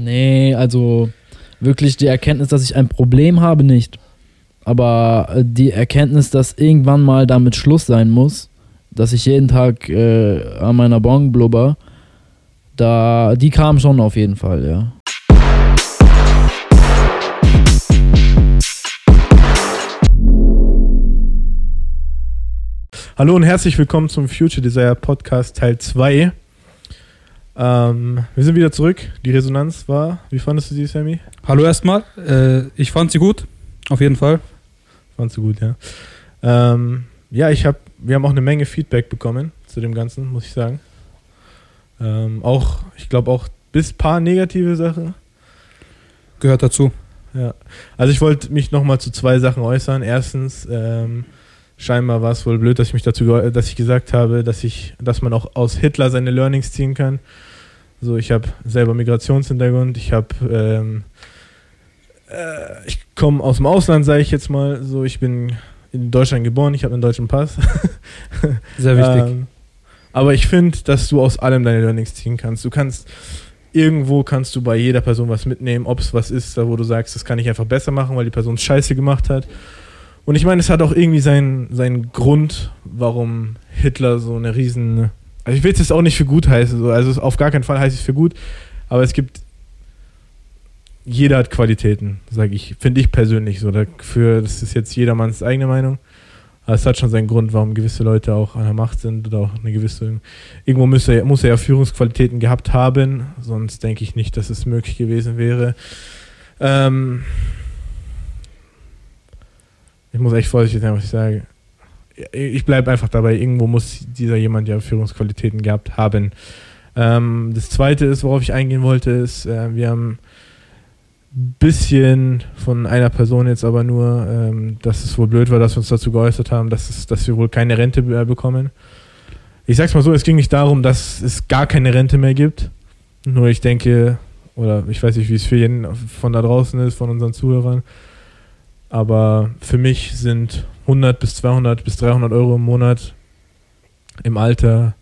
Nee, also wirklich die Erkenntnis, dass ich ein Problem habe, nicht. Aber äh, die Erkenntnis, dass irgendwann mal damit Schluss sein muss, dass ich jeden Tag äh, an meiner Bong blubber, da, die kam schon auf jeden Fall, ja. Hallo und herzlich willkommen zum Future Desire Podcast Teil 2. Ähm, wir sind wieder zurück. Die Resonanz war. Wie fandest du sie, Sammy? Hallo erstmal. Äh, ich fand sie gut. Auf jeden Fall. Fandst du gut, ja. Ähm, ja, ich habe, wir haben auch eine Menge Feedback bekommen zu dem Ganzen, muss ich sagen. Ähm, auch, ich glaube auch bis paar negative Sachen. Gehört dazu. Ja. Also ich wollte mich nochmal zu zwei Sachen äußern. Erstens, ähm, scheinbar war es wohl blöd, dass ich mich dazu, dass ich gesagt habe, dass ich, dass man auch aus Hitler seine Learnings ziehen kann. So, ich habe selber Migrationshintergrund, ich habe, ähm, äh, ich komme aus dem Ausland, sage ich jetzt mal. So, ich bin in Deutschland geboren, ich habe einen deutschen Pass. Sehr wichtig. ähm, aber ich finde, dass du aus allem deine Learnings ziehen kannst. Du kannst irgendwo kannst du bei jeder Person was mitnehmen, ob es was ist, da wo du sagst, das kann ich einfach besser machen, weil die Person Scheiße gemacht hat. Und ich meine, es hat auch irgendwie seinen, seinen Grund, warum Hitler so eine riesen. Also ich will es jetzt auch nicht für gut heißen, so. also auf gar keinen Fall heißt es für gut, aber es gibt. Jeder hat Qualitäten, sage ich, finde ich persönlich so. Dafür, das ist jetzt jedermanns eigene Meinung. Aber es hat schon seinen Grund, warum gewisse Leute auch an der Macht sind oder auch eine gewisse. Irgendwo muss er, muss er ja Führungsqualitäten gehabt haben, sonst denke ich nicht, dass es möglich gewesen wäre. Ähm, ich muss echt vorsichtig sein, was ich sage. Ich bleibe einfach dabei, irgendwo muss dieser jemand ja Führungsqualitäten gehabt haben. Ähm, das zweite ist, worauf ich eingehen wollte, ist, äh, wir haben ein bisschen von einer Person jetzt aber nur, ähm, dass es wohl blöd war, dass wir uns dazu geäußert haben, dass, es, dass wir wohl keine Rente mehr bekommen. Ich sag's mal so, es ging nicht darum, dass es gar keine Rente mehr gibt. Nur ich denke, oder ich weiß nicht, wie es für jeden von da draußen ist, von unseren Zuhörern, aber für mich sind 100 bis 200 bis 300 Euro im Monat im Alter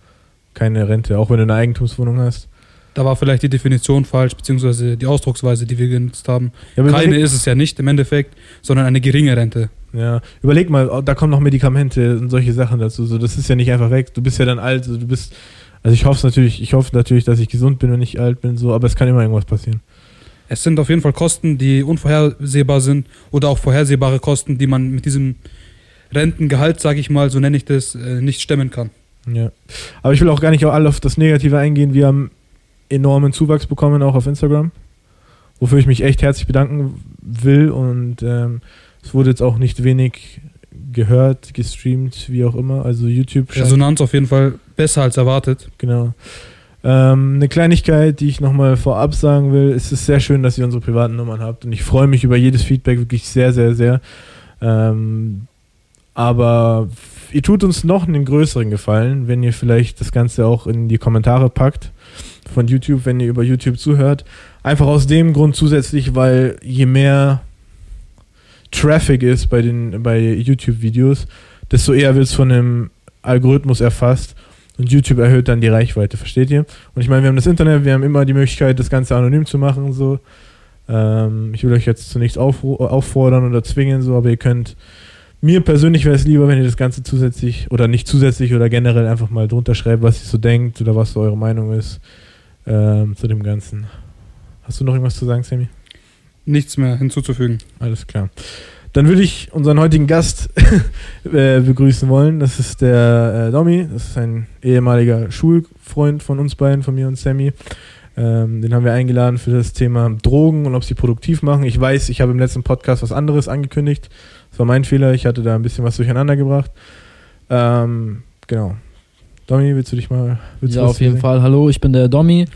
keine Rente, auch wenn du eine Eigentumswohnung hast. Da war vielleicht die Definition falsch, beziehungsweise die Ausdrucksweise, die wir genutzt haben. Ja, keine ist es ja nicht im Endeffekt, sondern eine geringe Rente. Ja, überleg mal, da kommen noch Medikamente und solche Sachen dazu. So, das ist ja nicht einfach weg. Du bist ja dann alt, also du bist. Also ich hoffe natürlich, ich hoffe natürlich, dass ich gesund bin, wenn ich alt bin, so, aber es kann immer irgendwas passieren. Es sind auf jeden Fall Kosten, die unvorhersehbar sind oder auch vorhersehbare Kosten, die man mit diesem Rentengehalt, sage ich mal, so nenne ich das, äh, nicht stemmen kann. Ja. Aber ich will auch gar nicht alle auf das Negative eingehen. Wir haben enormen Zuwachs bekommen, auch auf Instagram, wofür ich mich echt herzlich bedanken will. Und ähm, es wurde jetzt auch nicht wenig gehört, gestreamt, wie auch immer. Also YouTube. Resonanz auf jeden Fall besser als erwartet. Genau. Ähm, eine Kleinigkeit, die ich nochmal vorab sagen will, es ist sehr schön, dass ihr unsere privaten Nummern habt und ich freue mich über jedes Feedback wirklich sehr, sehr, sehr. Ähm, aber ihr tut uns noch einen größeren Gefallen, wenn ihr vielleicht das Ganze auch in die Kommentare packt von YouTube, wenn ihr über YouTube zuhört. Einfach aus dem Grund zusätzlich, weil je mehr Traffic ist bei den bei YouTube-Videos, desto eher wird es von einem Algorithmus erfasst und YouTube erhöht dann die Reichweite, versteht ihr? Und ich meine, wir haben das Internet, wir haben immer die Möglichkeit, das Ganze anonym zu machen, so. Ähm, ich will euch jetzt zu nichts auf, auffordern oder zwingen, so, aber ihr könnt. Mir persönlich wäre es lieber, wenn ihr das Ganze zusätzlich oder nicht zusätzlich oder generell einfach mal drunter schreibt, was ihr so denkt oder was so eure Meinung ist ähm, zu dem Ganzen. Hast du noch irgendwas zu sagen, Sammy? Nichts mehr hinzuzufügen. Alles klar. Dann würde ich unseren heutigen Gast äh, begrüßen wollen. Das ist der äh, Domi. Das ist ein ehemaliger Schulfreund von uns beiden, von mir und Sammy. Ähm, den haben wir eingeladen für das Thema Drogen und ob sie produktiv machen. Ich weiß, ich habe im letzten Podcast was anderes angekündigt. Das war mein Fehler. Ich hatte da ein bisschen was durcheinander gebracht. Ähm, genau. Domi, willst du dich mal. ja, auf jeden Fall. Hallo, ich bin der Domi.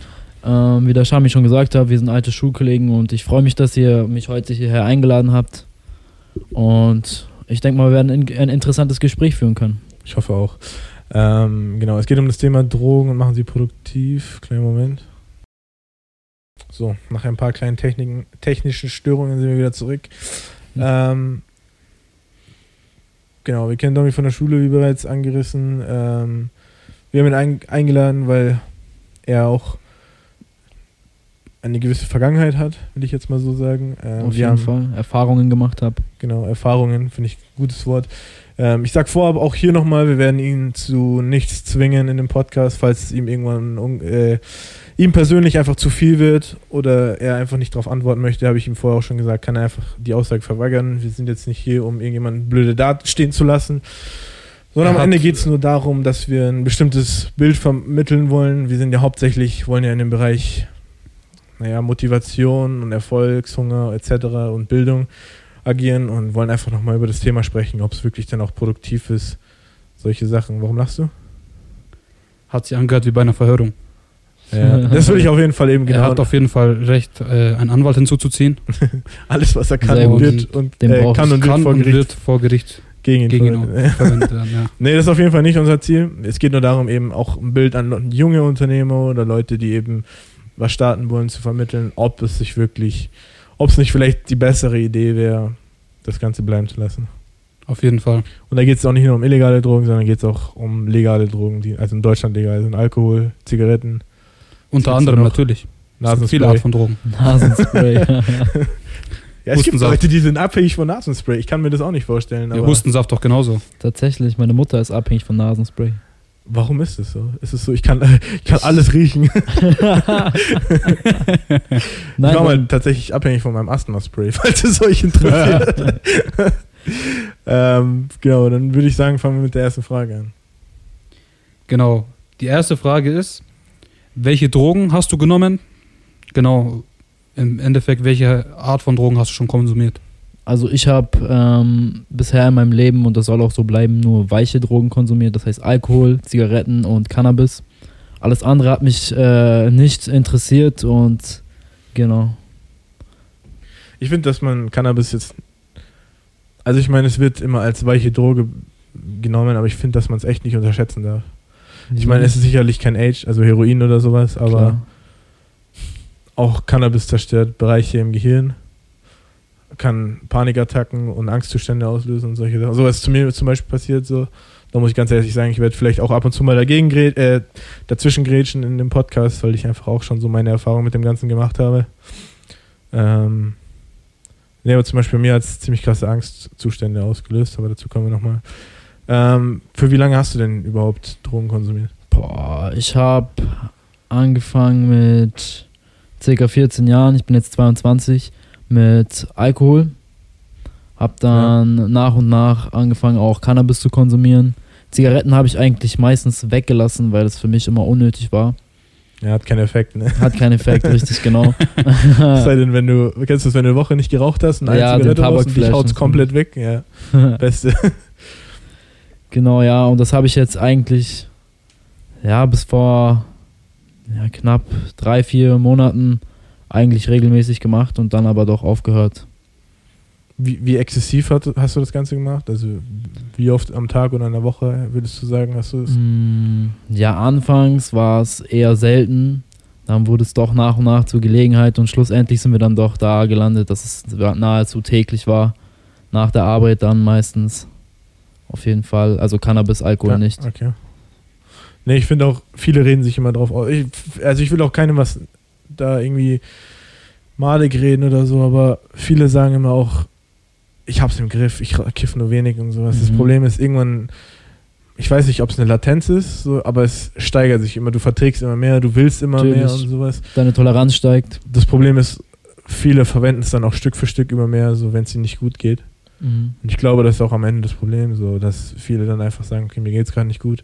Ähm, wie der Shami schon gesagt hat, wir sind alte Schulkollegen und ich freue mich, dass ihr mich heute hierher eingeladen habt. Und ich denke mal, wir werden ein, interessantes Gespräch führen können. Ich hoffe auch. Ähm, genau, es geht um das Thema Drogen und machen sie produktiv. Kleinen Moment. So, nach ein paar kleinen Techniken, technischen Störungen sind wir wieder zurück. Mhm. Ähm, genau, wir kennen Domi von der Schule, wie bereits angerissen. Ähm, wir haben ihn ein, eingeladen, weil er auch eine gewisse Vergangenheit hat, will ich jetzt mal so sagen. Ähm, Auf jeden Fall. Erfahrungen gemacht habe. Genau, Erfahrungen, finde ich ein gutes Wort. Ähm, ich sag vorab auch hier nochmal, wir werden ihn zu nichts zwingen in dem Podcast, falls es ihm irgendwann äh, ihm persönlich einfach zu viel wird oder er einfach nicht darauf antworten möchte, habe ich ihm vorher auch schon gesagt, kann er einfach die Aussage verweigern. Wir sind jetzt nicht hier, um irgendjemanden blöde da stehen zu lassen. Sondern Er am Ende geht es nur darum, dass wir ein bestimmtes Bild vermitteln wollen. Wir sind ja hauptsächlich, wollen ja in dem Bereich naja, Motivation und Erfolgshunger etc. und Bildung agieren und wollen einfach nochmal über das Thema sprechen, ob es wirklich dann auch produktiv ist. Solche Sachen. Warum lachst du? Hat sich angehört wie bei einer Verhörung. Ja, das will ich auf jeden Fall eben Er genau. hat auf jeden Fall recht, äh, einen Anwalt hinzuzuziehen. alles, was er kann Sehr und wird und äh, kann und wird Kann vor und Gericht wird vor Gericht gegen ihn gegen ihn verwendet. verwendet werden. Ja. Nee, das ist auf jeden Fall nicht unser Ziel. Es geht nur darum, eben auch ein Bild an junge Unternehmer oder Leute, die eben was starten wollen, zu vermitteln, ob es sich wirklich, ob es nicht vielleicht die bessere Idee wäre, das Ganze bleiben zu lassen. Auf jeden Fall. Und da geht es auch nicht nur um illegale Drogen, sondern geht es auch um legale Drogen, die also in Deutschland legal sind. Alkohol, Zigaretten, Unter anderem natürlich. Nasenspray. viele Arten von Drogen. Nasenspray. Ja, es gibt Hustensaft. Leute, die sind abhängig von Nasenspray. Ich kann mir das auch nicht vorstellen. Aber Hustensaft doch genauso. Tatsächlich, meine Mutter ist abhängig von Nasenspray. Warum ist es so? Ist es so, ich kann, ich kann alles riechen. Nein, ich war mal tatsächlich abhängig von meinem Asthma-Spray, falls es euch interessiert. ähm, genau, dann würde ich sagen, fangen wir mit der ersten Frage an. Genau. Die erste Frage ist, welche Drogen hast du genommen? Genau. Im Endeffekt, welche Art von Drogen hast du schon konsumiert? Also ich habe ähm, bisher in meinem Leben, und das soll auch so bleiben, nur weiche Drogen konsumiert. Das heißt Alkohol, Zigaretten und Cannabis. Alles andere hat mich äh, nicht interessiert und genau. Ich finde, dass man Cannabis jetzt. Also, ich meine, es wird immer als weiche Droge genommen, aber ich finde, dass man es echt nicht unterschätzen darf. Ich meine, es ist sicherlich kein Age, also Heroin oder sowas, aber Klar. auch Cannabis zerstört Bereiche im Gehirn, kann Panikattacken und Angstzustände auslösen und solche Sachen. So was zu mir zum Beispiel passiert, so. Da muss ich ganz ehrlich sagen, ich werde vielleicht auch ab und zu mal dagegen äh, dazwischen grätschen in dem Podcast, weil ich einfach auch schon so meine Erfahrung mit dem Ganzen gemacht habe. Ähm, nee, aber zum Beispiel bei mir hat es ziemlich krasse Angstzustände ausgelöst, aber dazu kommen wir nochmal. Ähm, für wie lange hast du denn überhaupt Drogen konsumiert? Boah, ich habe angefangen mit circa 14 Jahren, ich bin jetzt 22, mit Alkohol. Hab dann nach und nach angefangen auch Cannabis zu konsumieren. Zigaretten habe ich eigentlich meistens weggelassen, weil das für mich immer unnötig war. Ja, hat keinen Effekt, ne? Hat keinen Effekt, richtig genau. Es sei denn, wenn du, kennst du das, wenn du eine Woche nicht geraucht hast und eine Ja, Zigarette rauchst und dich haut's komplett weg? Ja, beste. Genau, ja, und das habe ich jetzt eigentlich, ja, bis vor ja, knapp drei, vier Monaten eigentlich regelmäßig gemacht und dann aber doch aufgehört. Wie, wie exzessiv hat, hast du das Ganze gemacht? Also wie oft am Tag oder in der Woche würdest du sagen, hast du es? Mm, Ja, anfangs war es eher selten. Dann wurde es doch nach und nach zur Gelegenheit und schlussendlich sind wir dann doch da gelandet, dass es nahezu täglich war. Nach der Arbeit dann meistens. Auf jeden Fall. Also Cannabis, Alkohol Ja, nicht. Okay. Nee, ich finde auch, viele reden sich immer drauf aus. Ich, also ich will auch keinem was da irgendwie malig reden oder so, aber viele sagen immer auch, ich hab's im Griff, ich kiff nur wenig und sowas. Das Mhm. Problem ist irgendwann, ich weiß nicht, ob es eine Latenz ist, so, aber es steigert sich immer. Du verträgst immer mehr, du willst immer mehr Natürlich. und sowas. Deine Toleranz steigt. Das Problem ist, viele verwenden es dann auch Stück für Stück immer mehr, so wenn es ihnen nicht gut geht. Mhm. Und ich glaube, das ist auch am Ende das Problem, so dass viele dann einfach sagen, okay, mir geht's gerade nicht gut.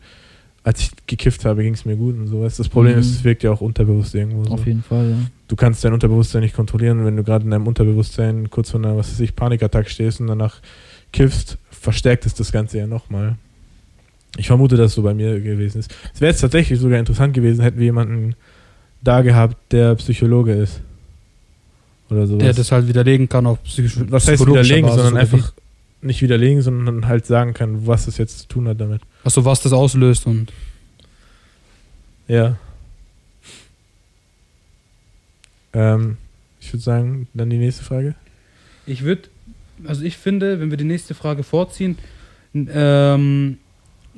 Als ich gekifft habe, ging es mir gut und sowas. Das Problem Mhm. ist, es wirkt ja auch unterbewusst irgendwo. So. Auf jeden Fall, ja. Du kannst dein Unterbewusstsein nicht kontrollieren, wenn du gerade in deinem Unterbewusstsein kurz vor einer, was weiß ich, Panikattack stehst und danach kiffst, verstärkt es das Ganze ja nochmal. Ich vermute, dass es so bei mir gewesen ist. Es wäre jetzt tatsächlich sogar interessant gewesen, hätten wir jemanden da gehabt, der Psychologe ist. Oder sowas. Der das halt widerlegen kann auf psychisch was heißt widerlegen, sondern einfach nicht widerlegen, sondern halt sagen kann, was es jetzt zu tun hat damit. Achso, was das auslöst und Ja. Ähm, ich würde sagen, dann die nächste Frage. Ich würde, also ich finde, wenn wir die nächste Frage vorziehen, ähm,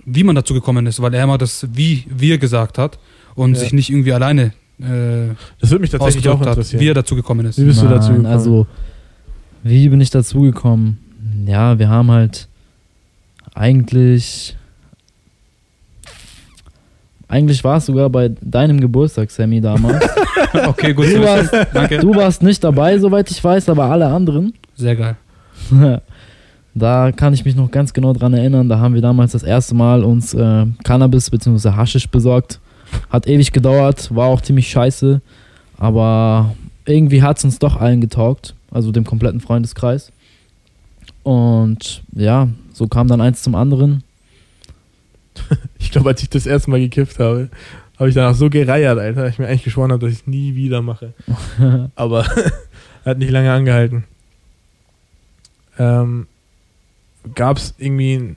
wie man dazu gekommen ist, weil er immer das wie wir gesagt hat und Ja. sich nicht irgendwie alleine äh, Das würde mich tatsächlich auch ausgedrückt hat, interessieren. wie er dazu gekommen ist. Wie bist du dazu Nein, gekommen? Also, wie bin ich dazu gekommen? Ja, wir haben halt eigentlich. Eigentlich war es sogar bei deinem Geburtstag, Sammy, damals. okay, gut. Du warst-. Danke. du warst nicht dabei, soweit ich weiß, aber alle anderen. Sehr geil. Da kann ich mich noch ganz genau dran erinnern. Da haben wir damals das erste Mal uns äh, Cannabis bzw. Haschisch besorgt. Hat ewig gedauert, war auch ziemlich scheiße. Aber irgendwie hat es uns doch allen getaugt. Also dem kompletten Freundeskreis. Und ja, so kam dann eins zum anderen. Ich glaube, als ich das erste Mal gekifft habe, habe ich danach so gereiert, Alter, dass ich mir eigentlich geschworen habe, dass ich es nie wieder mache. Aber hat nicht lange angehalten. Ähm, Gab es irgendwie einen,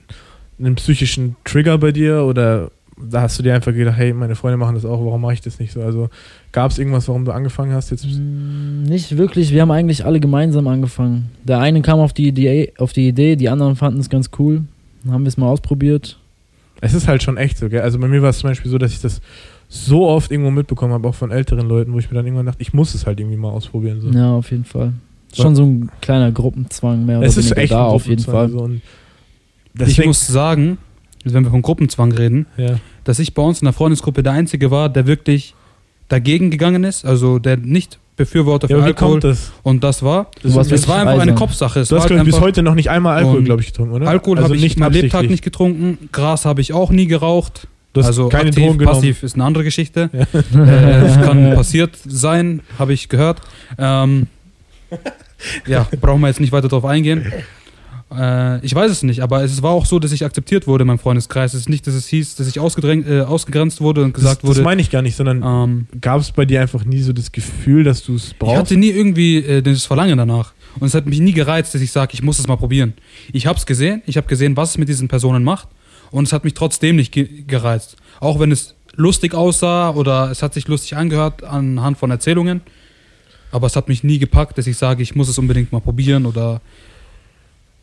einen psychischen Trigger bei dir oder da hast du dir einfach gedacht, hey, meine Freunde machen das auch, warum mache ich das nicht so? Also gab es irgendwas, warum du angefangen hast jetzt? Mm, Nicht wirklich, wir haben eigentlich alle gemeinsam angefangen. Der eine kam auf die Idee, auf die, Idee die anderen fanden es ganz cool. Dann haben wir es mal ausprobiert. Es ist halt schon echt so, gell? Also bei mir war es zum Beispiel so, dass ich das so oft irgendwo mitbekommen habe, auch von älteren Leuten, wo ich mir dann irgendwann dachte, ich muss es halt irgendwie mal ausprobieren. So. Ja, auf jeden Fall. Schon so ein kleiner Gruppenzwang mehr oder es ist weniger echt da, ein auf jeden Fall. So. Ich muss sagen, wenn wir von Gruppenzwang reden, ja. dass ich bei uns in der Freundesgruppe der Einzige war, der wirklich dagegen gegangen ist, also der nicht Befürworter ja, für wie Alkohol. kommt das? Und das war, warst es war einfach eine. Kopfsache. Es Du hast, halt bis heute noch nicht einmal Alkohol, glaube ich, getrunken, oder? Alkohol also habe ich nicht in meinem Lebtag nicht getrunken, Gras habe ich auch nie geraucht. Du hast also keine aktiv, Drogen genommen. passiv ist eine andere Geschichte. Ja. Äh, es kann passiert sein, habe ich gehört. Ähm, ja, brauchen wir jetzt nicht weiter drauf eingehen. Äh, ich weiß es nicht, aber es war auch so, dass ich akzeptiert wurde in meinem Freundeskreis. Es ist nicht, dass es hieß, dass ich ausgedrängt, äh, ausgegrenzt wurde und gesagt das, das wurde. meine ich gar nicht, sondern Ähm, gab es bei dir einfach nie so das Gefühl, dass du es ich brauchst? hatte nie irgendwie äh, das Verlangen danach. Und es hat mich nie gereizt, dass ich sage, ich muss es mal probieren. Ich habe es gesehen, ich habe gesehen, was es mit diesen Personen macht. Und es hat mich trotzdem nicht ge gereizt. Auch wenn es lustig aussah oder es hat sich lustig angehört anhand von Erzählungen. Aber es hat mich nie gepackt, dass ich sage, ich muss es unbedingt mal probieren oder.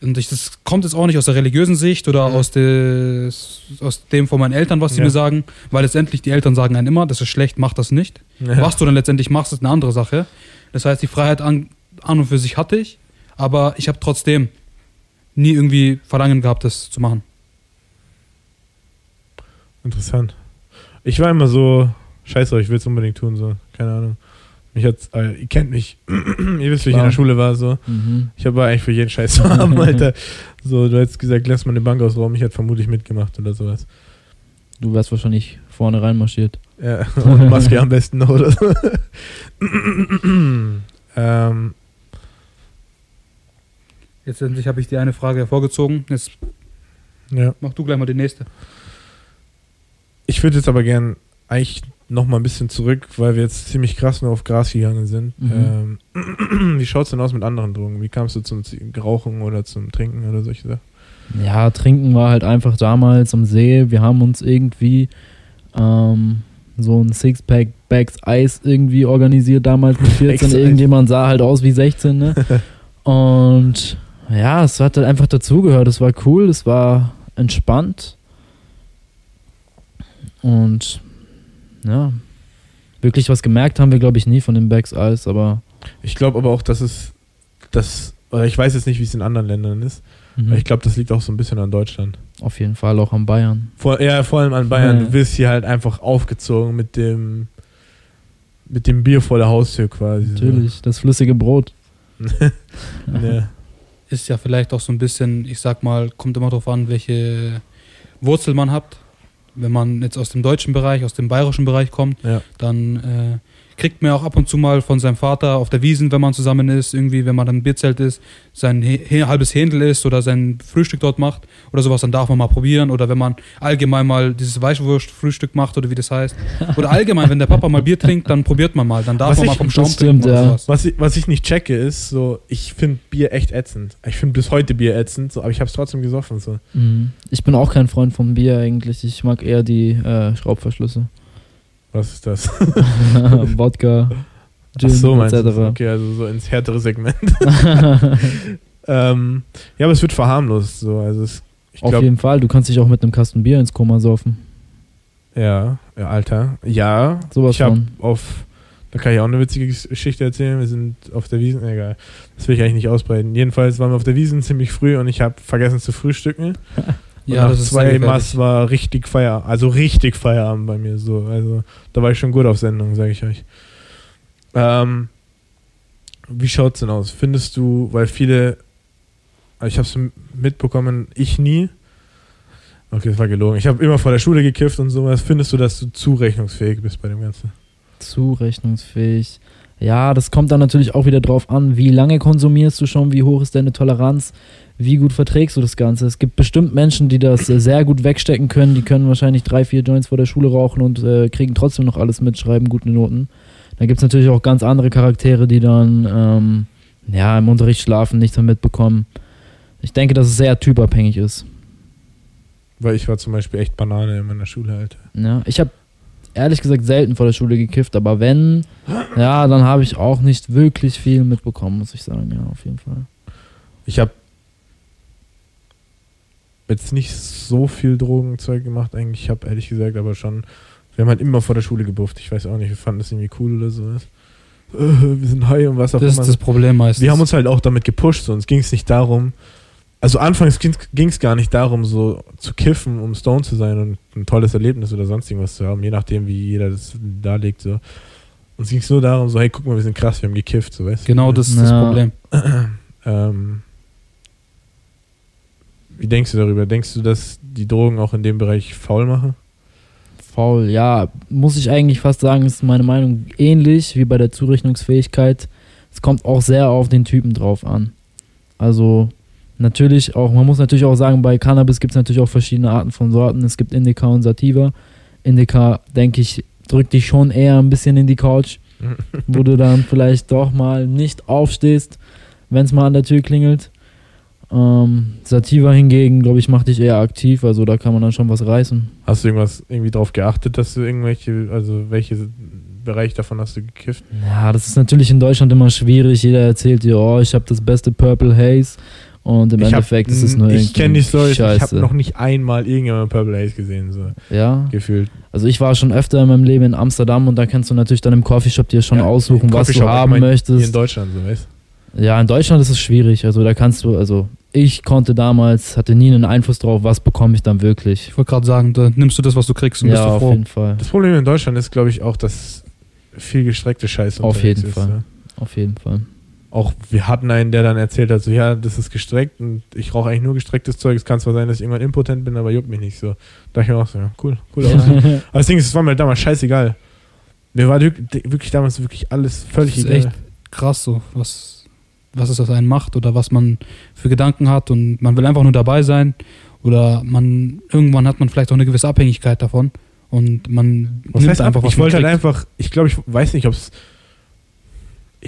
Und ich, das kommt jetzt auch nicht aus der religiösen Sicht oder Mhm. aus, des, aus dem von meinen Eltern, was sie Ja. mir sagen, weil letztendlich die Eltern sagen einem immer, das ist schlecht, mach das nicht. Ja. Was du dann letztendlich machst, ist eine andere Sache. Das heißt, die Freiheit an, an und für sich hatte ich, aber ich habe trotzdem nie irgendwie Verlangen gehabt, das zu machen. Interessant. Ich war immer so, scheiße, ich will es unbedingt tun, so, keine Ahnung. Mich hat's, äh, ihr kennt mich, ihr wisst, wie ich in der Schule war, so. Mhm. Ich habe eigentlich für jeden Scheiß zu haben, Alter. So, du hättest gesagt, lass mal eine Bank ausrauben, ich hätte vermutlich mitgemacht oder sowas. Du wärst wahrscheinlich vorne reinmarschiert. Ja, ohne Maske am besten noch oder so. ähm, Jetzt endlich habe ich die eine Frage hervorgezogen. Jetzt ja. mach du gleich mal die nächste. Ich würde jetzt aber gern eigentlich noch mal ein bisschen zurück, weil wir jetzt ziemlich krass nur auf Gras gegangen sind. Mhm. Ähm, wie schaut's denn aus mit anderen Drogen? Wie kamst du zum Rauchen oder zum Trinken oder solche Sachen? Ja, trinken war halt einfach damals am See. Wir haben uns irgendwie ähm, so ein Sixpack Bags Eis irgendwie organisiert damals mit 14. Eis. Irgendjemand sah halt aus wie 16, ne? Und ja, es hat halt einfach dazugehört. Es war cool, es war entspannt. Und ja, wirklich was gemerkt haben wir, glaube ich, nie von dem Bags Eis, aber Ich glaube aber auch, dass es das, oder ich weiß jetzt nicht, wie es in anderen Ländern ist, mhm, aber ich glaube, das liegt auch so ein bisschen an Deutschland. auf jeden Fall auch am Bayern. Vor, ja, vor allem an Bayern. Ja. Du wirst hier halt einfach aufgezogen mit dem mit dem Bier vor der Haustür quasi. so. Natürlich, das flüssige Brot. ja. Ist ja vielleicht auch so ein bisschen, ich sag mal, kommt immer darauf an, welche Wurzel man hat. Wenn man jetzt aus dem deutschen Bereich, aus dem bayerischen Bereich kommt, Ja. dann äh, kriegt man auch ab und zu mal von seinem Vater auf der Wiesen, wenn man zusammen ist, irgendwie, wenn man dann im Bierzelt ist, sein He halbes Händel isst oder sein Frühstück dort macht oder sowas, dann darf man mal probieren. Oder wenn man allgemein mal dieses Weißwurst-Frühstück macht oder wie das heißt. Oder allgemein, wenn der Papa mal Bier trinkt, dann probiert man mal. Dann darf Was man ich- mal vom das Schaum stimmt, trinken oder ja. sowas. Was, ich, was ich nicht checke, ist so, ich finde Bier echt ätzend. Ich finde bis heute Bier ätzend, so, aber ich habe es trotzdem gesoffen. So. Mhm. Ich bin auch kein Freund von Bier eigentlich. Ich mag eher die äh, Schraubverschlüsse. Was ist das? Wodka, Ach Gin, so, etc. Okay, also so ins härtere Segment. ähm, ja, aber es wird verharmlost. So. Also es, ich Auf glaube, jeden Fall, du kannst dich auch mit einem Kasten Bier ins Koma saufen. ja, ja, Alter. Ja, Sowas ich habe auf Da kann ich auch eine witzige Geschichte erzählen. Wir sind auf der Wiesen, egal. Das will ich eigentlich nicht ausbreiten. Jedenfalls waren wir auf der Wiesen ziemlich früh und ich habe vergessen zu frühstücken. Ja, nach das zwei. Mass war richtig Feierabend, also richtig Feierabend bei mir so. Also da war ich schon gut auf Sendung, sage ich euch. Ähm, wie schaut's denn aus? Findest du, weil viele, ich habe es mitbekommen, ich nie. Okay, das war gelogen. Ich habe immer vor der Schule gekifft und sowas. Findest du, dass du zurechnungsfähig bist bei dem Ganzen? Zurechnungsfähig. Ja, das kommt dann natürlich auch wieder drauf an, wie lange konsumierst du schon, wie hoch ist deine Toleranz, wie gut verträgst du das Ganze. Es gibt bestimmt Menschen, die das äh, sehr gut wegstecken können, die können wahrscheinlich drei, vier Joints vor der Schule rauchen und äh, kriegen trotzdem noch alles mit, schreiben gute Noten. Dann gibt es natürlich auch ganz andere Charaktere, die dann ähm, ja, im Unterricht schlafen, nichts mehr mitbekommen. Ich denke, dass es sehr typabhängig ist. Weil ich war zum Beispiel echt Banane in meiner Schule, Alter. Ja, ich habe ehrlich gesagt selten vor der Schule gekifft, aber wenn, ja, dann habe ich auch nicht wirklich viel mitbekommen, muss ich sagen, ja, auf jeden Fall. Ich habe jetzt nicht so viel Drogenzeug gemacht, eigentlich. Ich habe ehrlich gesagt aber schon. Wir haben halt immer vor der Schule gebufft. Ich weiß auch nicht, wir fanden das irgendwie cool oder sowas. Äh, wir sind high und was auch Das ist immer. das Problem meistens. wir haben uns halt auch damit gepusht. So. Uns ging es nicht darum. Also anfangs ging es gar nicht darum, so zu kiffen, um Stone zu sein und ein tolles Erlebnis oder sonst irgendwas zu haben, je nachdem, wie jeder das darlegt. So. Uns ging es nur darum, so, hey, guck mal, wir sind krass, wir haben gekifft, so weißt du? Genau, das ist das Ja. Problem. Ähm, wie denkst du darüber? Denkst du, dass die Drogen auch in dem Bereich faul machen? Faul, ja, muss ich eigentlich fast sagen, ist meine Meinung ähnlich wie bei der Zurechnungsfähigkeit. Es kommt auch sehr auf den Typen drauf an. Also natürlich auch, man muss natürlich auch sagen, bei Cannabis gibt es natürlich auch verschiedene Arten von Sorten. Es gibt Indica und Sativa. Indica, denke ich, drückt dich schon eher ein bisschen in die Couch, wo du dann vielleicht doch mal nicht aufstehst, wenn es mal an der Tür klingelt. Ähm, Sativa hingegen, glaube ich, macht dich eher aktiv, also da kann man dann schon was reißen. Hast du irgendwas irgendwie drauf geachtet, dass du irgendwelche, also welche Bereich davon hast du gekifft? Ja, das ist natürlich in Deutschland immer schwierig. Jeder erzählt dir, oh, ich habe das beste Purple Haze. Und im Ich hab- Endeffekt ist es nur Ich kenne die Story, ich habe noch nicht einmal irgendjemand Purple Haze gesehen, so Ja, gefühlt. also ich war schon öfter in meinem Leben in Amsterdam und da kannst du natürlich dann im Coffeeshop dir schon Ja, aussuchen, was du ich haben mein, Hier in möchtest. Deutschland, so weißt Ja, in Deutschland ist es schwierig. Also da kannst du, also ich konnte damals, hatte nie einen Einfluss drauf, was bekomme ich dann wirklich. Ich wollte gerade sagen, da nimmst du das, was du kriegst und Ja, bist du auf froh. jeden Fall. Das Problem in Deutschland ist, glaube ich, auch, dass viel gestreckte Scheiße Auf jeden ist, Fall. ja. Auf jeden Fall. Auch wir hatten einen, der dann erzählt hat, so ja, das ist gestreckt und ich rauche eigentlich nur gestrecktes Zeug. Es kann zwar sein, dass ich irgendwann impotent bin, aber juckt mich nicht so. Da dachte ich mir auch so, ja, cool, cool aus. Aber das Ding ist, es war mir damals scheißegal. Mir war wirklich, wirklich damals wirklich alles völlig Das ist egal. echt krass so, was, was es aus einem macht oder was man für Gedanken hat und man will einfach nur dabei sein oder man irgendwann hat man vielleicht auch eine gewisse Abhängigkeit davon und man Was heißt einfach, was ich wollte halt einfach, ich glaube, ich weiß nicht, ob es.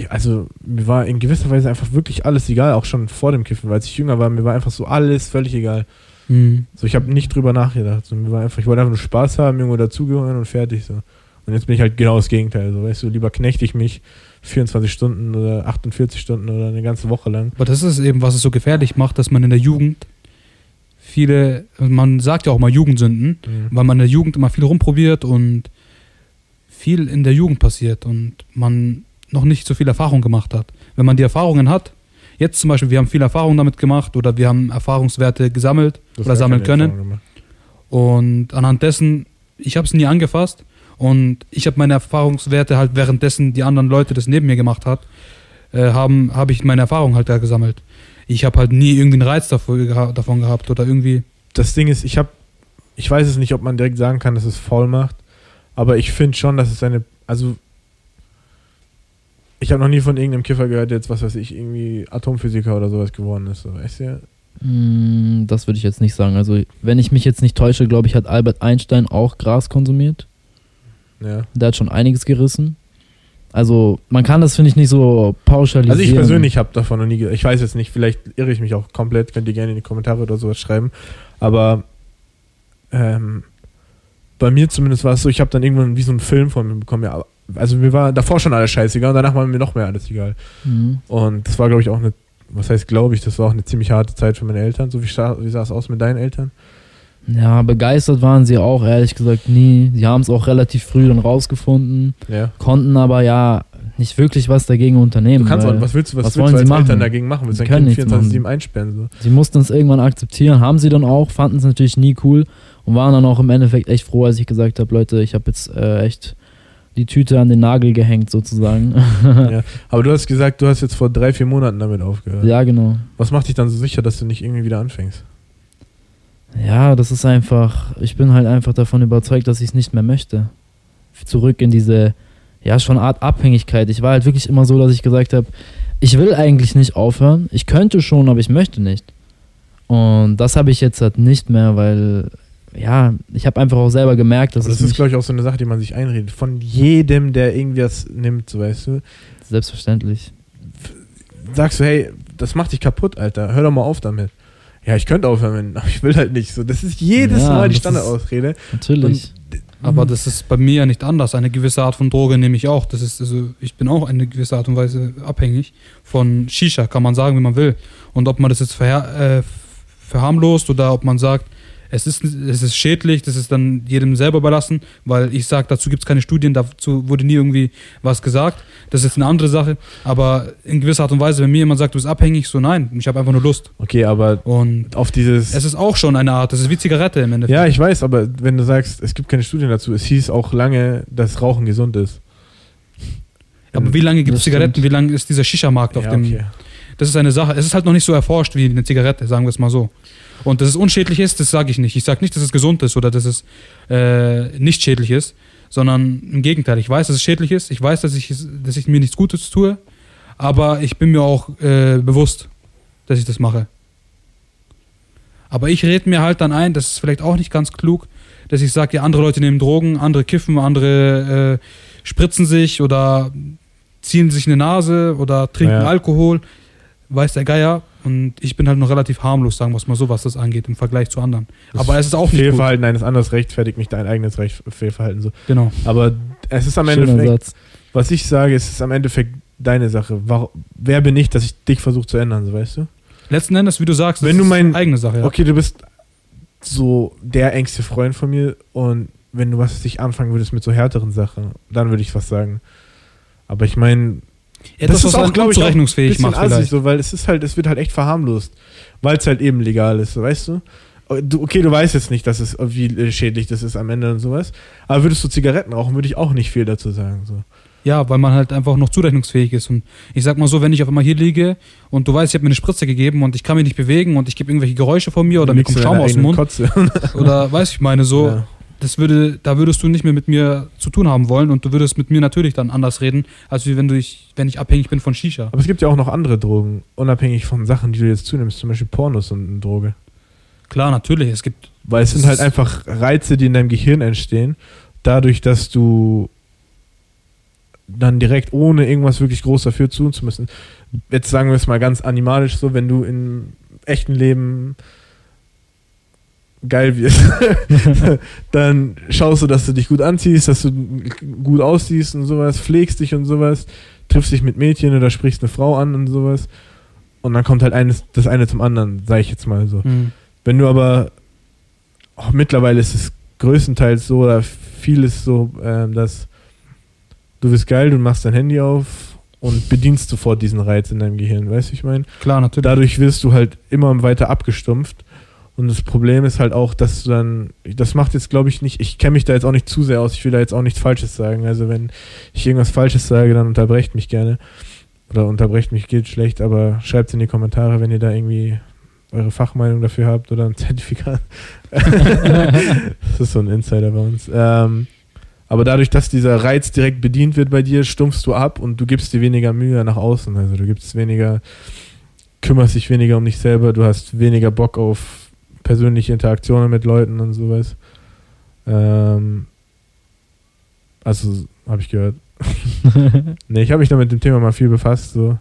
Also, mir war in gewisser Weise einfach wirklich alles egal, auch schon vor dem Kiffen, weil als ich jünger war, mir war einfach so alles völlig egal. Mhm. So, ich habe nicht drüber nachgedacht. So, mir war einfach, ich wollte einfach nur Spaß haben, irgendwo dazugehören und fertig so. Und jetzt bin ich halt genau das Gegenteil. So, weißt du, lieber knechte ich mich 24 Stunden oder 48 Stunden oder eine ganze Woche lang. Aber das ist eben, was es so gefährlich macht, dass man in der Jugend viele, man sagt ja auch mal Jugendsünden, Mhm. weil man in der Jugend immer viel rumprobiert und viel in der Jugend passiert und man noch nicht so viel Erfahrung gemacht hat. Wenn man die Erfahrungen hat, jetzt zum Beispiel, wir haben viel Erfahrung damit gemacht oder wir haben Erfahrungswerte gesammelt Du hast oder sammeln können und anhand dessen, ich habe es nie angefasst und ich habe meine Erfahrungswerte halt währenddessen die anderen Leute das neben mir gemacht hat, äh, haben habe ich meine Erfahrung halt da gesammelt. Ich habe halt nie irgendwie einen Reiz davor, geha davon gehabt oder irgendwie das Ding ist, ich habe, ich weiß es nicht, ob man direkt sagen kann, dass es faul macht, aber ich finde schon, dass es eine, also ich habe noch nie von irgendeinem Kiffer gehört, der jetzt, was weiß ich, irgendwie Atomphysiker oder sowas geworden ist. So, weißt du? Mm, Das würde ich jetzt nicht sagen. Also, wenn ich mich jetzt nicht täusche, glaube ich, hat Albert Einstein auch Gras konsumiert. Ja. Der hat schon einiges gerissen. Also, man kann das, finde ich, nicht so pauschalisieren. Also ich persönlich habe davon noch nie gehört. Ich weiß jetzt nicht, vielleicht irre ich mich auch komplett, könnt ihr gerne in die Kommentare oder sowas schreiben. Aber ähm, bei mir zumindest war es so, ich habe dann irgendwann wie so einen Film von mir bekommen. Ja, also mir war davor schon alles scheißegal und danach war mir noch mehr alles egal. Mhm. Und das war, glaube ich, auch eine, was heißt, glaube ich, das war auch eine ziemlich harte Zeit für meine Eltern. So wie, sah- wie sah es aus mit deinen Eltern? Ja, begeistert waren sie auch, ehrlich gesagt, nie. Sie haben es auch relativ früh dann rausgefunden, Ja. konnten aber ja nicht wirklich was dagegen unternehmen. Du kannst auch, was willst du, was, was willst wollen du als sie Eltern machen? dagegen machen? Willst du Sie dein Kind nichts 24-7 einsperren? So? Sie mussten es irgendwann akzeptieren, haben sie dann auch, fanden es natürlich nie cool und waren dann auch im Endeffekt echt froh, als ich gesagt habe, Leute, ich habe jetzt äh, echt die Tüte an den Nagel gehängt sozusagen. ja. Aber du hast gesagt, du hast jetzt vor drei, vier Monaten damit aufgehört. ja, genau. Was macht dich dann so sicher, dass du nicht irgendwie wieder anfängst? Ja, das ist einfach, ich bin halt einfach davon überzeugt, dass ich es nicht mehr möchte. Zurück in diese, ja, schon Art Abhängigkeit. Ich war halt wirklich immer so, dass ich gesagt habe, ich will eigentlich nicht aufhören. Ich könnte schon, aber ich möchte nicht. Und das habe ich jetzt halt nicht mehr, weil, ja, ich habe einfach auch selber gemerkt, dass Aber das es ist, glaube ich, auch so eine Sache, die man sich einredet. Von jedem, der irgendwas nimmt, so weißt du. selbstverständlich. Sagst du, hey, das macht dich kaputt, Alter. Hör doch mal auf damit. Ja, ich könnte aufhören, aber ich will halt nicht. So, das ist jedes Ja, Mal die Standardausrede. Natürlich. Aber das ist bei mir ja nicht anders. Eine gewisse Art von Droge nehme ich auch. Das ist, also, ich bin auch eine gewisse Art und Weise abhängig von Shisha, kann man sagen, wie man will. Und ob man das jetzt verher äh, verharmlost oder ob man sagt, es ist, es ist schädlich, das ist dann jedem selber überlassen, weil ich sage, dazu gibt es keine Studien, dazu wurde nie irgendwie was gesagt. Das ist jetzt eine andere Sache. Aber in gewisser Art und Weise, wenn mir jemand sagt, du bist abhängig, so nein, ich habe einfach nur Lust. Okay, aber Und auf dieses. es ist auch schon eine Art, das ist wie Zigarette im Endeffekt. ja, ich weiß, aber wenn du sagst, es gibt keine Studien dazu, es hieß auch lange, dass Rauchen gesund ist. Aber wie lange gibt es Zigaretten? Wie lange ist dieser Shisha-Markt auf ja, dem. okay. Das ist eine Sache. Es ist halt noch nicht so erforscht wie eine Zigarette, sagen wir es mal so. Und dass es unschädlich ist, das sage ich nicht. Ich sage nicht, dass es gesund ist oder dass es äh, nicht schädlich ist, sondern im Gegenteil. Ich weiß, dass es schädlich ist. Ich weiß, dass ich, dass ich mir nichts Gutes tue. Aber ich bin mir auch äh, bewusst, dass ich das mache. Aber ich rede mir halt dann ein, das ist vielleicht auch nicht ganz klug, dass ich sage, ja, andere Leute nehmen Drogen, andere kiffen, andere äh, spritzen sich oder ziehen sich eine Nase oder trinken Ja. Alkohol, weiß der Geier. Und ich bin halt noch relativ harmlos, sagen wir es mal so, was das angeht im Vergleich zu anderen. Aber es ist auch nicht gut. Fehlverhalten eines anderen rechtfertigt nicht dein eigenes Recht, Fehlverhalten. So. Genau. Aber es ist am Schöner Endeffekt, Satz. was ich sage, es ist am Endeffekt deine Sache. Wer bin ich, dass ich dich versuche zu ändern, so weißt du? Letzten Endes, wie du sagst, Wenn das du ist mein- eigene Sache. Ja. Okay, du bist so der engste Freund von mir und wenn du was dich anfangen würdest mit so härteren Sachen, dann würde ich was sagen. Aber ich meine, Etwas, was auch, glaub ich, bisschen macht assig, vielleicht. so, weil es ist halt, es wird halt echt verharmlost, weil es halt eben legal ist, so, weißt du? du? Okay, du weißt jetzt nicht, dass es wie schädlich das ist am Ende und sowas, aber würdest du Zigaretten rauchen, würde ich auch nicht viel dazu sagen, so. Ja, weil man halt einfach noch zurechnungsfähig ist. Und ich sag mal so, wenn ich auf einmal hier liege und du weißt, ich habe mir eine Spritze gegeben und ich kann mich nicht bewegen und ich gebe irgendwelche Geräusche von mir oder mir kommt Schaum aus dem Mund Kotze. oder weiß ich meine so, Ja. Das würde, da würdest du nicht mehr mit mir zu tun haben wollen und du würdest mit mir natürlich dann anders reden, als wenn du ich, wenn ich abhängig bin von Shisha. Aber es gibt ja auch noch andere Drogen, unabhängig von Sachen, die du jetzt zunimmst, zum Beispiel Pornos und eine Droge. Klar, natürlich, es gibt Weil es sind halt einfach Reize, die in deinem Gehirn entstehen, dadurch, dass du dann direkt ohne irgendwas wirklich groß dafür tun zu müssen. Jetzt sagen wir es mal ganz animalisch so, wenn du im echten Leben geil wirst, dann schaust du, dass du dich gut anziehst, dass du gut aussiehst und sowas, pflegst dich und sowas, triffst dich mit Mädchen oder sprichst eine Frau an und sowas. Und dann kommt halt eines, das eine zum anderen, sag ich jetzt mal so. hm, Wenn du aber, oh, mittlerweile ist es größtenteils so oder vieles so, ähm, dass du bist geil, du machst dein Handy auf und bedienst sofort diesen Reiz in deinem Gehirn, weißt du, ich meine? klar, natürlich. Dadurch wirst du halt immer weiter abgestumpft. Und das Problem ist halt auch, dass du dann, das macht jetzt glaube ich nicht, ich kenne mich da jetzt auch nicht zu sehr aus, ich will da jetzt auch nichts Falsches sagen. Also wenn ich irgendwas Falsches sage, dann unterbrecht mich gerne. Oder unterbrecht mich, geht schlecht, aber schreibt es in die Kommentare, wenn ihr da irgendwie eure Fachmeinung dafür habt oder ein Zertifikat. das ist so ein Insider bei uns. Ähm, aber dadurch, dass dieser Reiz direkt bedient wird bei dir, stumpfst du ab und du gibst dir weniger Mühe nach außen. Also du gibst weniger, kümmerst dich weniger um dich selber, du hast weniger Bock auf persönliche Interaktionen mit Leuten und sowas. Ähm, also, habe ich gehört. nee, ich habe mich da mit dem Thema mal viel befasst, so.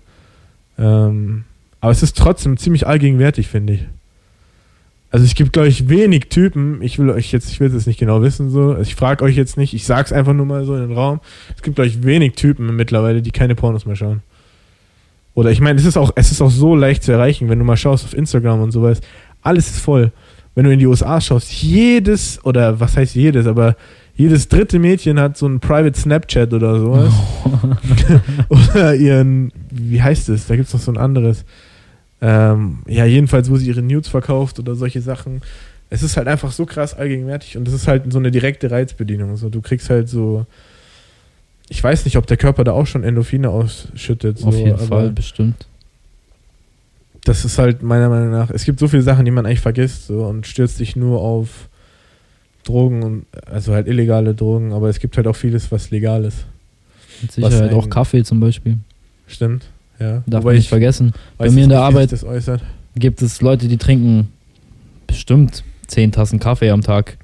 Ähm, aber es ist trotzdem ziemlich allgegenwärtig, finde ich. Also es gibt, glaube ich, wenig Typen, ich will euch jetzt, ich will es jetzt nicht genau wissen, so, also ich frage euch jetzt nicht, ich sag's einfach nur mal so in den Raum. Es gibt, glaube ich, wenig Typen mittlerweile, die keine Pornos mehr schauen. Oder ich meine, es ist auch, es ist auch so leicht zu erreichen, wenn du mal schaust auf Instagram und sowas, alles ist voll. wenn du in die USA schaust, jedes, oder was heißt jedes, aber jedes dritte Mädchen hat so einen Private Snapchat oder sowas. oder ihren, wie heißt es? Da gibt es noch so ein anderes. Ähm, ja, jedenfalls, wo sie ihre Nudes verkauft oder solche Sachen. Es ist halt einfach so krass allgegenwärtig und es ist halt so eine direkte Reizbedienung. So, du kriegst halt so. Ich weiß nicht, ob der Körper da auch schon Endorphine ausschüttet. So, Auf jeden Fall, bestimmt. Das ist halt meiner Meinung nach. Es gibt so viele Sachen, die man eigentlich vergisst so, und stürzt sich nur auf Drogen und also halt illegale Drogen, aber es gibt halt auch vieles, was legal ist. Mit Sicherheit auch Kaffee zum Beispiel. Stimmt, ja. Darf man nicht vergessen. Bei mir in der Arbeit gibt es Leute, die trinken bestimmt 10 Tassen Kaffee am Tag.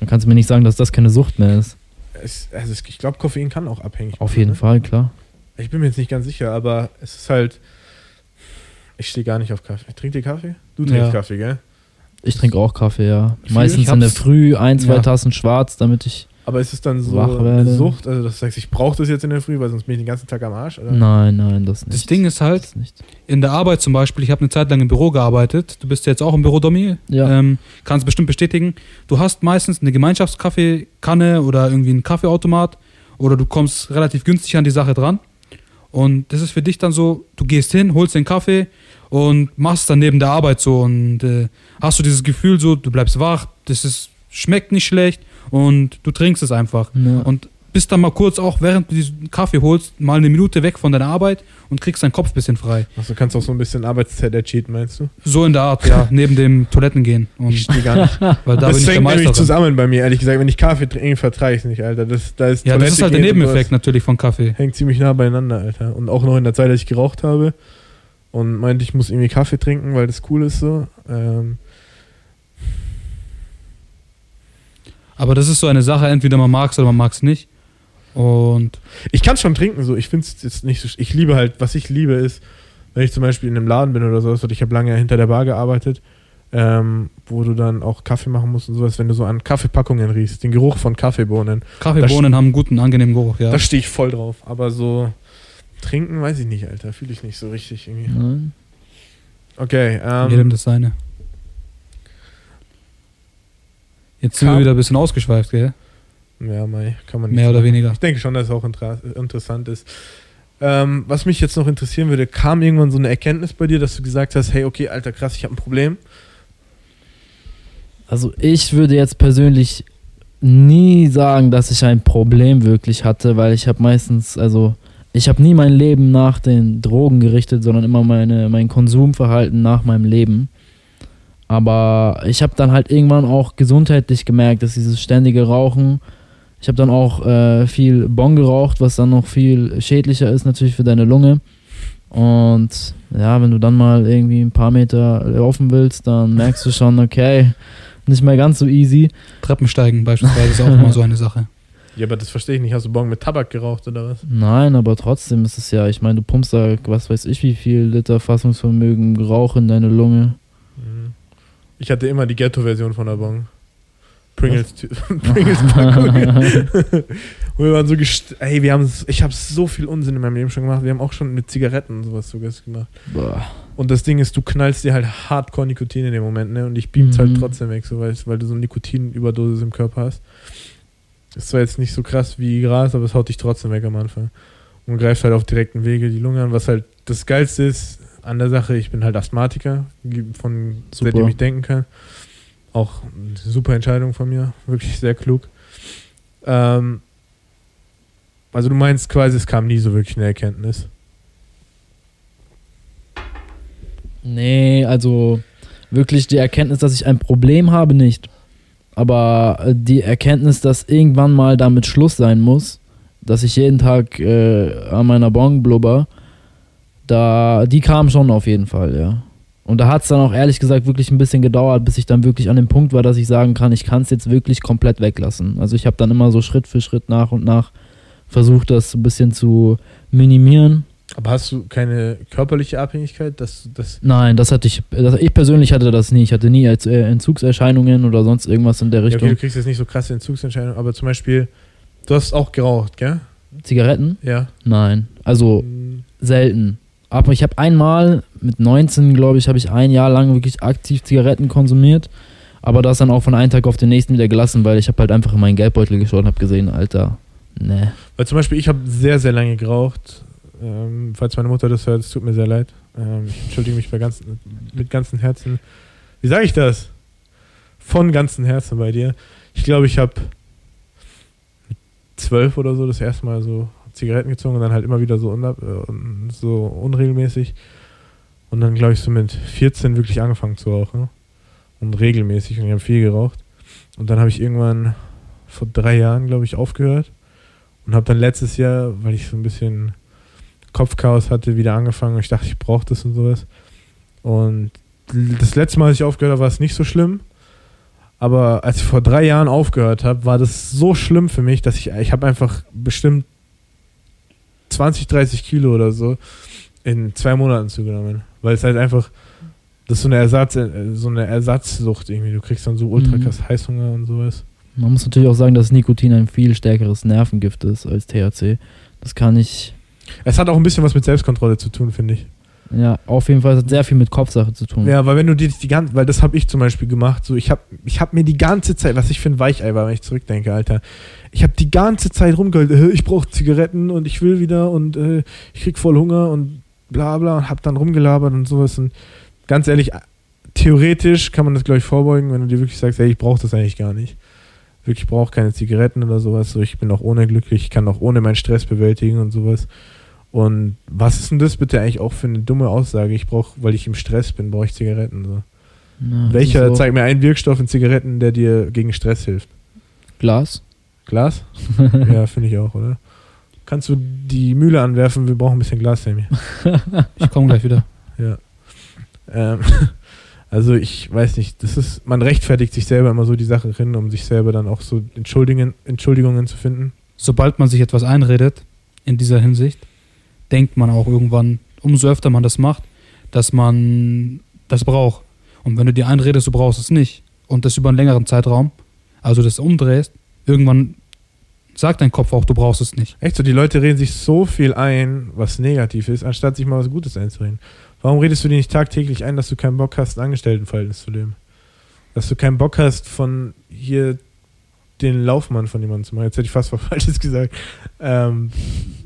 Dann kannst du mir nicht sagen, dass das keine Sucht mehr ist. Es, also ich glaube, Koffein kann auch abhängig Auf machen, jeden ne? Fall, klar. Ich bin mir jetzt nicht ganz sicher, aber es ist halt. Ich stehe gar nicht auf Kaffee. Trinkt ihr Kaffee? Du trinkst Ja. Kaffee, gell? Ich trinke auch Kaffee, ja. Viel? Meistens in der Früh ein, zwei Ja. Tassen schwarz, damit ich. Aber ist es dann so eine. Sucht? Also, das heißt, ich brauche das jetzt in der Früh, weil sonst bin ich den ganzen Tag am Arsch? Oder? Nein, nein, das nicht. Das Ding ist halt, in der Arbeit zum Beispiel, ich habe eine Zeit lang im Büro gearbeitet. Du bist ja jetzt auch im Büro, Domi. Ja. Ähm, kannst bestimmt bestätigen. Du hast meistens eine Gemeinschaftskaffeekanne oder irgendwie einen Kaffeeautomat oder du kommst relativ günstig an die Sache dran. Und das ist für dich dann so, du gehst hin, holst den Kaffee und machst dann neben der Arbeit so und äh, hast du dieses Gefühl so, du bleibst wach, das ist, schmeckt nicht schlecht und du trinkst es einfach. Ja. Und bist dann mal kurz auch, während du diesen Kaffee holst, mal eine Minute weg von deiner Arbeit und kriegst deinen Kopf ein bisschen frei. Also, du kannst auch so ein bisschen Arbeitszeit ercheaten, meinst du? So in der Art, ja, neben dem Toiletten gehen. Und, Ich stehe gar nicht. weil da das bin ich der hängt Meister. nämlich zusammen bei mir, ehrlich gesagt. Wenn ich Kaffee trinke, vertrage ich es nicht, Alter. Das, da ist Ja, das ist halt der Toilette Nebeneffekt natürlich von Kaffee. Hängt ziemlich nah beieinander, Alter. Und auch noch in der Zeit, als ich geraucht habe und meinte, ich muss irgendwie Kaffee trinken, weil das cool ist so. Ähm, Aber das ist so eine Sache, entweder man mag es oder man mag es nicht. Und ich kann schon trinken, so. Ich finde es jetzt nicht so. Ich liebe halt, was ich liebe ist, wenn ich zum Beispiel in einem Laden bin oder sowas, und ich habe lange hinter der Bar gearbeitet, ähm, wo du dann auch Kaffee machen musst und sowas, wenn du so an Kaffeepackungen riechst, den Geruch von Kaffeebohnen, Kaffeebohnen haben einen guten, angenehmen Geruch, ja. da stehe ich voll drauf. Aber so trinken, weiß ich nicht, Alter. Fühle ich nicht so richtig irgendwie. Nein. Okay, Jedem ähm, das seine. Jetzt sind wir wieder ein bisschen ausgeschweift, gell? ja, Mai, kann man nicht Mehr so oder weniger. Ich denke schon, dass es auch intra interessant ist. Ähm, was mich jetzt noch interessieren würde, kam irgendwann so eine Erkenntnis bei dir, dass du gesagt hast, hey, okay, Alter, krass, ich habe ein Problem. Also ich würde jetzt persönlich nie sagen, dass ich ein Problem wirklich hatte, weil ich habe meistens, also ich habe nie mein Leben nach den Drogen gerichtet, sondern immer meine, mein Konsumverhalten nach meinem Leben. Aber ich habe dann halt irgendwann auch gesundheitlich gemerkt, dass dieses ständige Rauchen, ich habe dann auch äh, viel Bon geraucht, was dann noch viel schädlicher ist natürlich für deine Lunge. Und ja, wenn du dann mal irgendwie ein paar Meter laufen willst, dann merkst du schon, okay, nicht mehr ganz so easy. Treppensteigen beispielsweise ist auch immer so eine Sache. Ja, aber das verstehe ich nicht. Hast du Bon mit Tabak geraucht oder was? Nein, aber trotzdem ist es ja, ich meine, du pumpst da, was weiß ich, wie viel Liter Fassungsvermögen Rauch in deine Lunge. Mhm. Ich hatte immer die Ghetto-Version von der Bon. Pringles, Pringles wir waren so gest ey, wir haben, ich habe so viel Unsinn in meinem Leben schon gemacht. Wir haben auch schon mit Zigaretten und sowas sogar gemacht. Boah. Und das Ding ist, du knallst dir halt hardcore Nikotin in dem Moment, ne? Und ich beam's halt Mhm. trotzdem weg, so weil, weil du so eine Nikotinüberdosis im Körper hast. Ist zwar jetzt nicht so krass wie Gras, aber es haut dich trotzdem weg am Anfang. Und greift halt auf direkten Wege die Lunge an. Was halt das Geilste ist an der Sache, ich bin halt Asthmatiker, von Super. seitdem ich denken kann. Auch eine super Entscheidung von mir, wirklich sehr klug. Ähm, also du meinst quasi, es kam nie so wirklich eine Erkenntnis. Nee, also wirklich die Erkenntnis, dass ich ein Problem habe, nicht. Aber äh, die Erkenntnis, dass irgendwann mal damit Schluss sein muss, dass ich jeden Tag äh, an meiner Bon blubber, da, die kam schon auf jeden Fall, ja. Und da hat es dann auch ehrlich gesagt wirklich ein bisschen gedauert, bis ich dann wirklich an dem Punkt war, dass ich sagen kann, ich kann es jetzt wirklich komplett weglassen. Also ich habe dann immer so Schritt für Schritt nach und nach versucht, das ein bisschen zu minimieren. Aber hast du keine körperliche Abhängigkeit, dass du das Nein, das hatte ich, das, ich persönlich hatte das nie. Ich hatte nie äh, Entzugserscheinungen oder sonst irgendwas in der Ja, Richtung. okay, du kriegst jetzt nicht so krasse Entzugsentscheidungen, aber zum Beispiel, du hast auch geraucht, gell? Zigaretten? Ja. Nein, also Mm, selten. Aber ich habe einmal mit 19, glaube ich, habe ich ein Jahr lang wirklich aktiv Zigaretten konsumiert. Aber das dann auch von einem Tag auf den nächsten wieder gelassen, weil ich habe halt einfach in meinen Geldbeutel geschaut und habe gesehen, Alter, ne. Weil zum Beispiel, ich habe sehr, sehr lange geraucht. Ähm, falls meine Mutter das hört, es tut mir sehr leid. Ähm, ich entschuldige mich bei ganzen, mit ganzem Herzen. Wie sage ich das? Von ganzem Herzen bei dir. Ich glaube, ich habe zwölf oder so das erste Mal so Zigaretten gezogen und dann halt immer wieder so, unab, äh, so unregelmäßig. Und dann, glaube ich, so mit 14 wirklich angefangen zu rauchen. Und regelmäßig. Und ich habe viel geraucht. Und dann habe ich irgendwann vor drei Jahren, glaube ich, aufgehört. Und habe dann letztes Jahr, weil ich so ein bisschen Kopfchaos hatte, wieder angefangen. Ich dachte, ich brauche das und sowas. Und das letzte Mal, als ich aufgehört habe, war es nicht so schlimm. Aber als ich vor drei Jahren aufgehört habe, war das so schlimm für mich, dass ich, ich habe einfach bestimmt 20, 30 Kilo oder so in zwei Monaten zugenommen. Weil es halt einfach, das ist so eine Ersatz, äh, so eine Ersatzsucht irgendwie. Du kriegst dann so ultra Mhm. Heißhunger und sowas. Man muss natürlich auch sagen, dass Nikotin ein viel stärkeres Nervengift ist als THC. Das kann ich, Es hat auch ein bisschen was mit Selbstkontrolle zu tun, finde ich. ja, auf jeden Fall es hat sehr viel mit Kopfsache zu tun. Ja, weil wenn du dir die ganze, weil das habe ich zum Beispiel gemacht, so ich habe ich hab mir die ganze Zeit, was ich für ein Weichei war, wenn ich zurückdenke, Alter, ich habe die ganze Zeit rumgeheult, äh, ich brauche Zigaretten und ich will wieder und äh, ich krieg voll Hunger und bla bla und hab dann rumgelabert und sowas und ganz ehrlich, äh, theoretisch kann man das glaube ich vorbeugen, wenn du dir wirklich sagst, ey, ich brauche das eigentlich gar nicht. Wirklich brauche keine Zigaretten oder sowas, so ich bin auch ohne glücklich, ich kann auch ohne meinen Stress bewältigen und sowas. Und was ist denn das bitte eigentlich auch für eine dumme Aussage? Ich brauche, weil ich im Stress bin, brauche ich Zigaretten. So. Ja, Welcher, so zeig mir einen Wirkstoff in Zigaretten, der dir gegen Stress hilft? Glas? Glas? ja, finde ich auch, oder? Kannst du die Mühle anwerfen? Wir brauchen ein bisschen Glas, Sammy. Ich komme gleich wieder. Ja. Ähm, also ich weiß nicht, das ist, man rechtfertigt sich selber immer so die Sache hin, um sich selber dann auch so Entschuldigungen, Entschuldigungen zu finden. Sobald man sich etwas einredet, in dieser Hinsicht, denkt man auch irgendwann, umso öfter man das macht, dass man das braucht. Und wenn du dir einredest, du brauchst es nicht, und das über einen längeren Zeitraum, also das umdrehst, irgendwann sagt dein Kopf auch, du brauchst es nicht. Echt so, die Leute reden sich so viel ein, was negativ ist, anstatt sich mal was Gutes einzureden. Warum redest du dir nicht tagtäglich ein, dass du keinen Bock hast, ein Angestelltenverhältnis zu leben? Dass du keinen Bock hast, von hier den Laufmann von jemandem zu machen. Jetzt hätte ich fast was Falsches gesagt. Ähm, äh,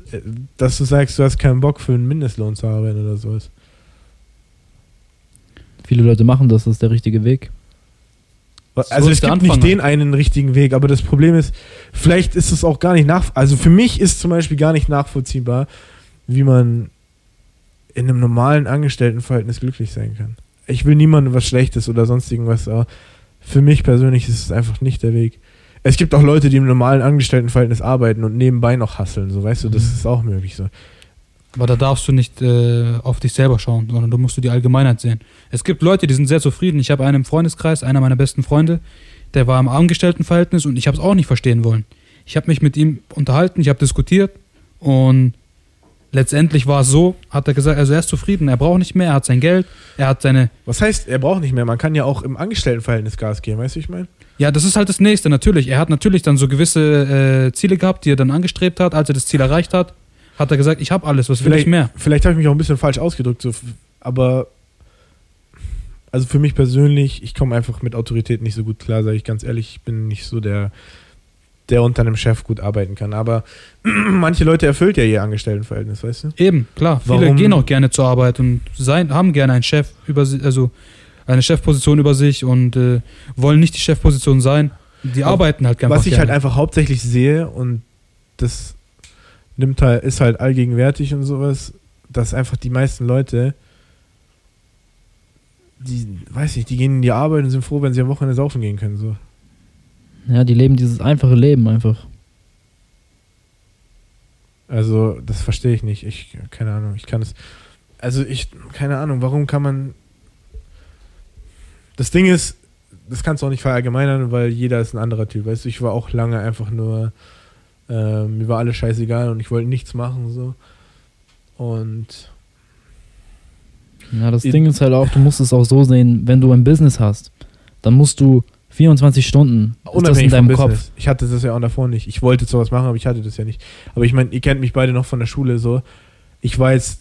dass du sagst, du hast keinen Bock für einen Mindestlohn zu arbeiten oder sowas. Viele Leute machen das, das ist der richtige Weg. So Also ist es gibt Anfang nicht den einen richtigen Weg, aber das Problem ist, vielleicht ist es auch gar nicht nach. Also für mich ist zum Beispiel gar nicht nachvollziehbar, wie man in einem normalen Angestelltenverhältnis glücklich sein kann. Ich will niemandem was Schlechtes oder sonst irgendwas, aber für mich persönlich ist es einfach nicht der Weg. Es gibt auch Leute, die im normalen Angestelltenverhältnis arbeiten und nebenbei noch hasseln, so weißt du, das Mhm. ist auch möglich so. Aber da darfst du nicht äh, auf dich selber schauen, sondern du musst du die Allgemeinheit sehen. Es gibt Leute, die sind sehr zufrieden. Ich habe einen im Freundeskreis, einer meiner besten Freunde, der war im Angestelltenverhältnis und ich habe es auch nicht verstehen wollen. Ich habe mich mit ihm unterhalten, ich habe diskutiert und letztendlich war es so, hat er gesagt, also er ist zufrieden, er braucht nicht mehr, er hat sein Geld, er hat seine, Was heißt, er braucht nicht mehr, man kann ja auch im Angestelltenverhältnis Gas geben, weißt du, wie ich meine? Ja, das ist halt das Nächste, natürlich. Er hat natürlich dann so gewisse äh, Ziele gehabt, die er dann angestrebt hat. Als er das Ziel erreicht hat, hat er gesagt, ich habe alles, was will ich mehr? Vielleicht habe ich mich auch ein bisschen falsch ausgedrückt, so, aber also für mich persönlich, ich komme einfach mit Autorität nicht so gut klar, sage ich ganz ehrlich. Ich bin nicht so der, der unter einem Chef gut arbeiten kann. Aber manche Leute erfüllt ja ihr Angestelltenverhältnis, weißt du? Eben, klar. Viele Warum- gehen auch gerne zur Arbeit und sein, haben gerne einen Chef über si- also eine Chefposition über sich und äh, wollen nicht die Chefposition sein. Die Aber arbeiten halt gerne. Was ich halt einfach hauptsächlich sehe und das nimmt halt, ist halt allgegenwärtig und sowas, dass einfach die meisten Leute, die, weiß nicht, die gehen in die Arbeit und sind froh, wenn sie am Wochenende saufen gehen können. So. Ja, die leben dieses einfache Leben einfach. Also, das verstehe ich nicht. Ich, keine Ahnung, ich kann es. Also, ich, keine Ahnung, warum kann man. Das Ding ist, das kannst du auch nicht verallgemeinern, weil jeder ist ein anderer Typ. Weißt du, ich war auch lange einfach nur. Ähm, mir war alles scheißegal und ich wollte nichts machen, so. Und. Ja, das Ich- Ding ist halt auch, du musst es auch so sehen, wenn du ein Business hast, dann musst du 24 Stunden, ist das in deinem Kopf. Business. Ich hatte das ja auch davor nicht. Ich wollte sowas machen, aber ich hatte das ja nicht. Aber ich meine, ihr kennt mich beide noch von der Schule so. Ich war jetzt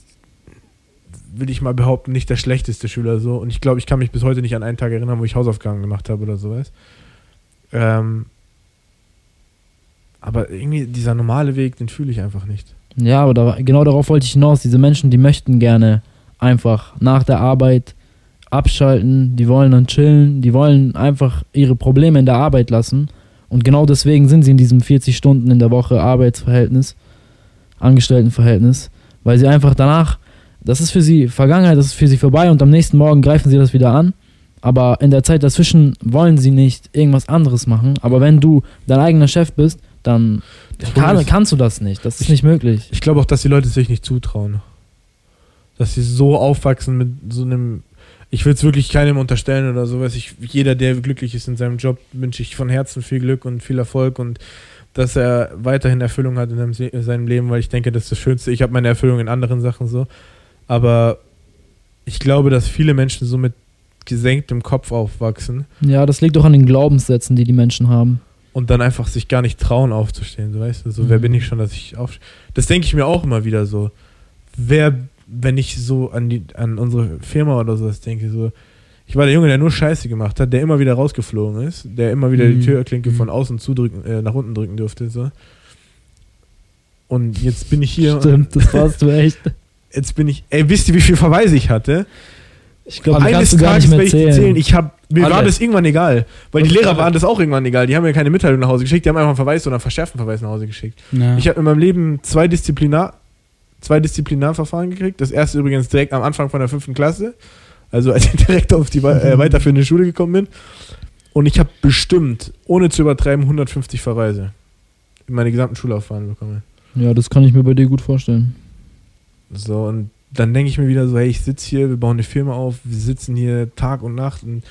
will ich mal behaupten, nicht der schlechteste Schüler so. Und ich glaube, ich kann mich bis heute nicht an einen Tag erinnern, wo ich Hausaufgaben gemacht habe oder sowas. Ähm, aber irgendwie dieser normale Weg, den fühle ich einfach nicht. Ja, aber da, genau darauf wollte ich hinaus. Diese Menschen, die möchten gerne einfach nach der Arbeit abschalten, die wollen dann chillen, die wollen einfach ihre Probleme in der Arbeit lassen. Und genau deswegen sind sie in diesem 40 Stunden in der Woche Arbeitsverhältnis, Angestelltenverhältnis, weil sie einfach danach, das ist für sie Vergangenheit, das ist für sie vorbei und am nächsten Morgen greifen sie das wieder an. Aber in der Zeit dazwischen wollen sie nicht irgendwas anderes machen. Aber wenn du dein eigener Chef bist, dann kann, kannst du das nicht. Das ist Ich- nicht möglich. Ich glaube auch, dass die Leute sich nicht zutrauen. Dass sie so aufwachsen mit so einem. Ich will es wirklich keinem unterstellen oder sowas. Ich, jeder, der glücklich ist in seinem Job, wünsche ich von Herzen viel Glück und viel Erfolg und dass er weiterhin Erfüllung hat in seinem Leben, weil ich denke, das ist das Schönste. Ich habe meine Erfüllung in anderen Sachen so. Aber ich glaube, dass viele Menschen so mit gesenktem Kopf aufwachsen Ja, das liegt doch an den Glaubenssätzen, die die Menschen haben. und dann einfach sich gar nicht trauen aufzustehen, so weißt du, so wer Mhm. bin ich schon, dass ich auf Das denke ich mir auch immer wieder so. Wer wenn ich so an die an unsere Firma oder sowas denke, so ich war der Junge, der nur Scheiße gemacht hat, der immer wieder rausgeflogen ist, der immer wieder die Mhm. Türklinke Mhm. von außen zudrücken äh, nach unten drücken durfte, so. Und jetzt bin ich hier Stimmt, das warst du echt. jetzt bin ich ey, wisst ihr, wie viel Verweise ich hatte? Ich glaube, Eines Tages nicht mehr werde ich zählen. zählen. Ich hab, mir war Alle. das irgendwann egal. Weil die Das ist Lehrer waren das auch irgendwann egal. Die haben mir keine Mitteilung nach Hause geschickt, die haben einfach einen Verweis oder einen verschärften Verweis nach Hause geschickt. Ja. Ich habe in meinem Leben zwei Disziplinar, zwei Disziplinarverfahren gekriegt. Das erste übrigens direkt am Anfang von der fünften Klasse. Also als ich direkt auf die äh, weiterführende Schule gekommen bin. Und ich habe bestimmt, ohne zu übertreiben, 150 Verweise in meine gesamten Schullaufbahn bekommen. Ja, das kann ich mir bei dir gut vorstellen. So, und dann denke ich mir wieder so, hey, ich sitze hier, wir bauen eine Firma auf, wir sitzen hier Tag und Nacht und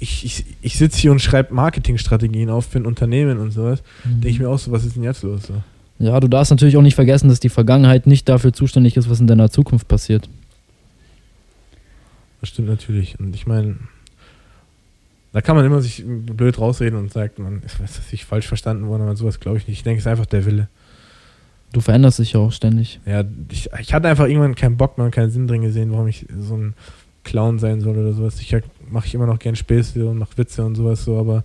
ich, ich, ich sitze hier und schreibe Marketingstrategien auf für ein Unternehmen und sowas. Denke ich mir auch so, was ist denn jetzt los? So. Ja, du darfst natürlich auch nicht vergessen, dass die Vergangenheit nicht dafür zuständig ist, was in deiner Zukunft passiert. Das stimmt natürlich. Und ich meine, da kann man immer sich blöd rausreden und sagt, man ist was ich falsch verstanden worden, aber sowas glaube ich nicht. Ich denke, es ist einfach der Wille. Du veränderst dich ja auch ständig. Ja, ich, ich hatte einfach irgendwann keinen Bock mehr und keinen Sinn drin gesehen, warum ich so ein Clown sein soll oder sowas. Ich mache ich immer noch gern Späße und mache Witze und sowas so, aber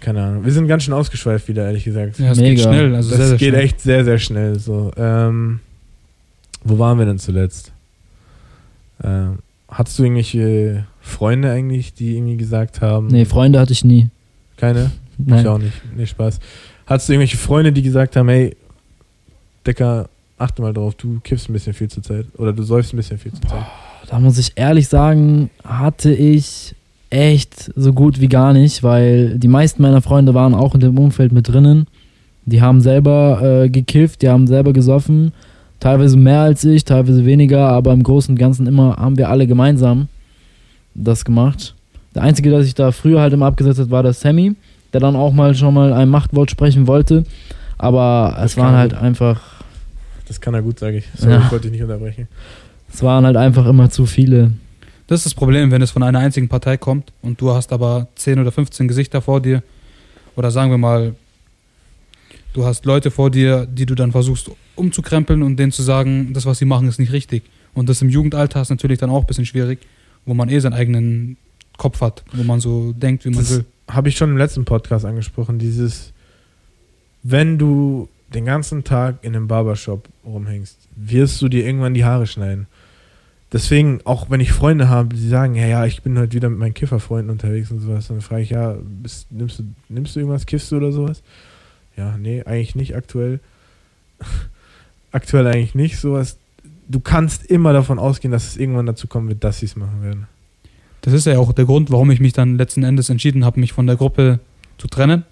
keine Ahnung. Wir sind ganz schön ausgeschweift wieder, ehrlich gesagt. ja, es Mega. geht schnell. Also das sehr, sehr geht schnell. echt sehr, sehr schnell. So. Ähm, wo waren wir denn zuletzt? Ähm, hattest du irgendwelche Freunde eigentlich, die irgendwie gesagt haben? Nee, Freunde hatte ich nie. Keine? Nein. Ich auch nicht. Nee, Spaß. Hattest du irgendwelche Freunde, die gesagt haben, hey, Decker, achte mal drauf, du kiffst ein bisschen viel zur Zeit. Oder du säufst ein bisschen viel zur Zeit. Da muss ich ehrlich sagen, hatte ich echt so gut wie gar nicht, weil die meisten meiner Freunde waren auch in dem Umfeld mit drinnen. Die haben selber äh, gekifft, die haben selber gesoffen. Teilweise mehr als ich, teilweise weniger, aber im Großen und Ganzen immer haben wir alle gemeinsam das gemacht. Der Einzige, der sich da früher halt immer abgesetzt hat, war der Sammy, der dann auch mal schon mal ein Machtwort sprechen wollte. Aber Das es waren halt gut. einfach, Das kann er gut, sage ich. Sorry, Ja. ich wollte dich nicht unterbrechen. es waren halt einfach immer zu viele. Das ist das Problem, wenn es von einer einzigen Partei kommt und du hast aber 10 oder 15 Gesichter vor dir. Oder sagen wir mal, du hast Leute vor dir, die du dann versuchst umzukrempeln und denen zu sagen, das, was sie machen, ist nicht richtig. Und das im Jugendalter ist natürlich dann auch ein bisschen schwierig, wo man eh seinen eigenen Kopf hat, wo man so denkt, wie man Das will. Habe ich schon im letzten Podcast angesprochen. Dieses, wenn du den ganzen Tag in einem Barbershop rumhängst, wirst du dir irgendwann die Haare schneiden. Deswegen, auch wenn ich Freunde habe, die sagen, ja, ja, ich bin heute wieder mit meinen Kifferfreunden unterwegs und sowas, dann frage ich, ja, bist, nimmst, du, nimmst du irgendwas, kiffst du oder sowas? Ja, nee, eigentlich nicht aktuell. aktuell eigentlich nicht, sowas. Du kannst immer davon ausgehen, dass es irgendwann dazu kommen wird, dass sie es machen werden. Das ist ja auch der Grund, warum ich mich dann letzten Endes entschieden habe, mich von der Gruppe zu trennen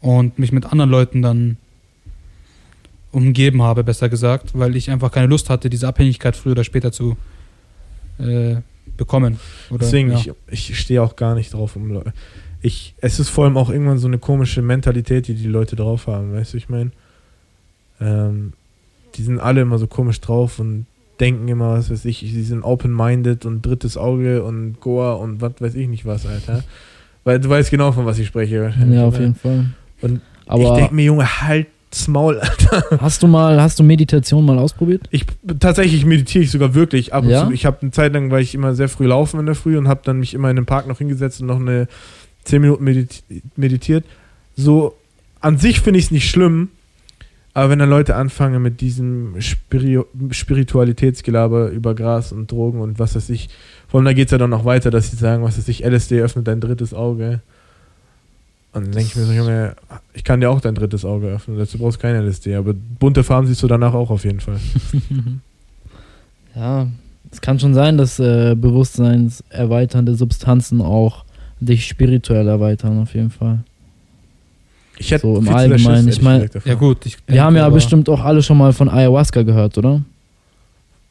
und mich mit anderen Leuten dann umgeben habe, besser gesagt, weil ich einfach keine Lust hatte, diese Abhängigkeit früher oder später zu äh, bekommen. Oder, Deswegen, ja. ich, ich stehe auch gar nicht drauf, um Leute. Ich, es ist vor allem auch irgendwann so eine komische Mentalität, die die Leute drauf haben, weißt du, ich meine? Ähm, die sind alle immer so komisch drauf und denken immer, was weiß ich, sie sind open-minded und drittes Auge und Goa und was weiß ich nicht was, Alter. Weil du weißt genau, von was ich spreche. Ja, auf jeden Fall. Und Aber ich denke mir, Junge, halt Maul. Hast du mal, hast du Meditation mal ausprobiert? Ich tatsächlich meditiere ich sogar wirklich ab und Ja? zu. Ich habe eine Zeit lang, weil ich immer sehr früh laufen in der Früh und habe dann mich immer in den Park noch hingesetzt und noch eine 10 Minuten medit meditiert. So an sich finde ich es nicht schlimm, aber wenn dann Leute anfangen mit diesem Spiri Spiritualitätsgelaber über Gras und Drogen und was weiß ich, vor allem da geht es ja dann noch weiter, dass sie sagen, was weiß ich, LSD öffnet dein drittes Auge. Und dann denke ich mir so, Junge, ich kann dir auch dein drittes Auge öffnen, dazu brauchst du kein LSD, aber bunte Farben siehst du danach auch auf jeden Fall. Ja, es kann schon sein, dass äh, bewusstseinserweiternde Substanzen auch dich spirituell erweitern, auf jeden Fall. Ich hätte So im Allgemeinen, ich mein- ehrlich gesagt, Ja, gut. Ich, Wir haben ja bestimmt auch alle schon mal von Ayahuasca gehört, oder?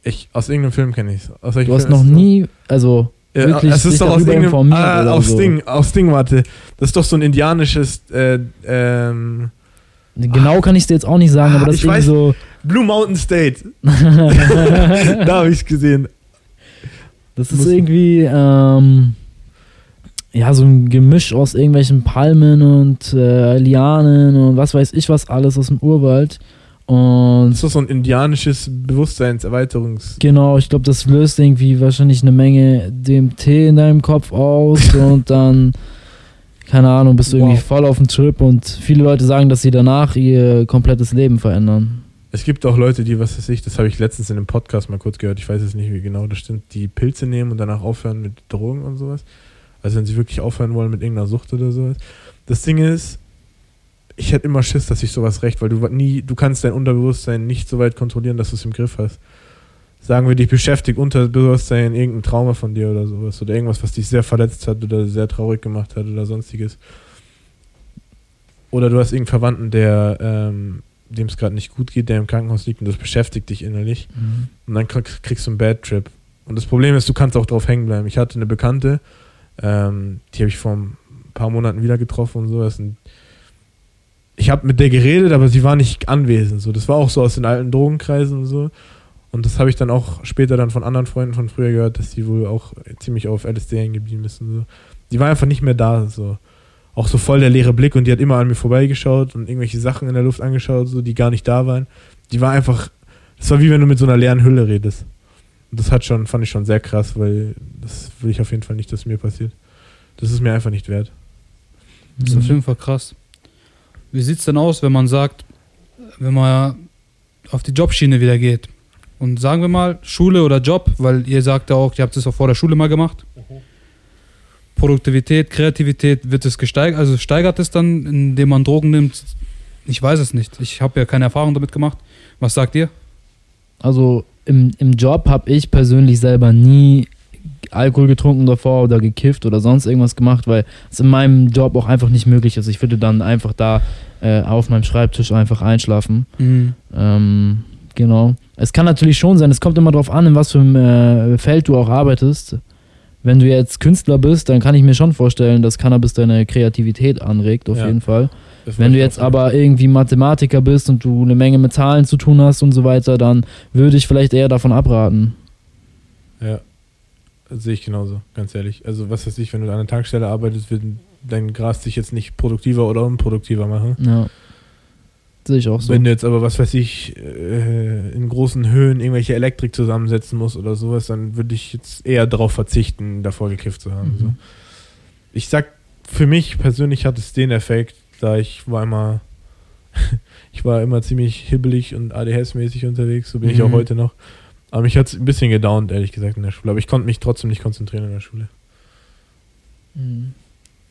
Ich, aus irgendeinem Film kenne ich es. Du hast noch nie, also Ja, wirklich es ist doch aus irgendeinem. informiert Ah, oder aus so. Ding, aus Ding, warte. Das ist doch so ein indianisches. Äh, ähm, genau kann ich dir jetzt auch nicht sagen, aber Ah, das ist irgendwie so. Blue Mountain State. da habe ich es gesehen. Das ist Muss- irgendwie, ähm, ja, so ein Gemisch aus irgendwelchen Palmen und äh, Lianen und was weiß ich was alles aus dem Urwald. Und Das ist so ein indianisches Bewusstseinserweiterungs. genau, ich glaube, das löst irgendwie wahrscheinlich eine Menge DMT in deinem Kopf aus und dann, keine Ahnung, bist du irgendwie Wow. voll auf dem Trip und viele Leute sagen, dass sie danach ihr komplettes Leben verändern. Es gibt auch Leute, die, was weiß ich, das habe ich letztens in einem Podcast mal kurz gehört, ich weiß jetzt nicht, wie genau das stimmt, die Pilze nehmen und danach aufhören mit Drogen und sowas. Also wenn sie wirklich aufhören wollen mit irgendeiner Sucht oder sowas. Das Ding ist, ich hätte immer Schiss, dass ich sowas recht, weil du nie, du kannst dein Unterbewusstsein nicht so weit kontrollieren, dass du es im Griff hast. Sagen wir, dich beschäftigt Unterbewusstsein irgendein Trauma von dir oder sowas oder irgendwas, was dich sehr verletzt hat oder sehr traurig gemacht hat oder sonstiges. Oder du hast irgendeinen Verwandten, der ähm, dem es gerade nicht gut geht, der im Krankenhaus liegt und das beschäftigt dich innerlich. Und dann krieg, kriegst du einen Bad Trip. Und das Problem ist, du kannst auch drauf hängen bleiben. Ich hatte eine Bekannte, ähm, die habe ich vor ein paar Monaten wieder getroffen und. Und ich habe mit der geredet, aber sie war nicht anwesend. So, das war auch so aus den alten Drogenkreisen und so. Und das habe ich dann auch später dann von anderen Freunden von früher gehört, dass die wohl auch ziemlich auf LSD hängen geblieben ist und so. Die war einfach nicht mehr da. So. Auch so voll der leere Blick und die hat immer an mir vorbeigeschaut und irgendwelche Sachen in der Luft angeschaut, so, die gar nicht da waren. Die war einfach, das war wie wenn du mit so einer leeren Hülle redest. Das hat schon, fand ich schon sehr krass, weil das will ich auf jeden Fall nicht, dass mir passiert. Das ist mir einfach nicht wert. Das ist auf jeden Fall krass. Wie sieht es denn aus, wenn man sagt, wenn man auf die Jobschiene wieder geht? Und sagen wir mal, Schule oder Job, weil ihr sagt ja auch, ihr habt es auch vor der Schule mal gemacht. Produktivität, Kreativität, wird es gesteigert, also steigert es dann, indem man Drogen nimmt? Ich weiß es nicht. Ich habe ja keine Erfahrung damit gemacht. Was sagt ihr? Also im, im Job habe ich persönlich selber nie Alkohol getrunken davor oder gekifft oder sonst irgendwas gemacht, weil es in meinem Job auch einfach nicht möglich ist. Ich würde dann einfach da äh, auf meinem Schreibtisch einfach einschlafen. Ähm, genau. Es kann natürlich schon sein, es kommt immer darauf an, in was für einem äh, Feld du auch arbeitest. Wenn du jetzt Künstler bist, dann kann ich mir schon vorstellen, dass Cannabis deine Kreativität anregt, auf Ja. jeden Fall. Das Wenn du jetzt aber irgendwie Mathematiker bist und du eine Menge mit Zahlen zu tun hast und so weiter, dann würde ich vielleicht eher davon abraten. Ja. Das sehe ich genauso, ganz ehrlich. Also, was weiß ich, wenn du an einer Tankstelle arbeitest, wird dein Gras dich jetzt nicht produktiver oder unproduktiver machen. Ja. Sehe ich auch so. Wenn du jetzt aber, was weiß ich, äh, in großen Höhen irgendwelche Elektrik zusammensetzen musst oder sowas, dann würde ich jetzt eher darauf verzichten, davor gekifft zu haben. Mhm. So. Ich sag, für mich persönlich hat es den Effekt, da ich war immer, ich war immer ziemlich hibbelig und ADHS-mäßig unterwegs, so bin ich auch Mhm. heute noch. Aber mich hat es ein bisschen gedownt, ehrlich gesagt, in der Schule. Aber ich konnte mich trotzdem nicht konzentrieren in der Schule. Mhm.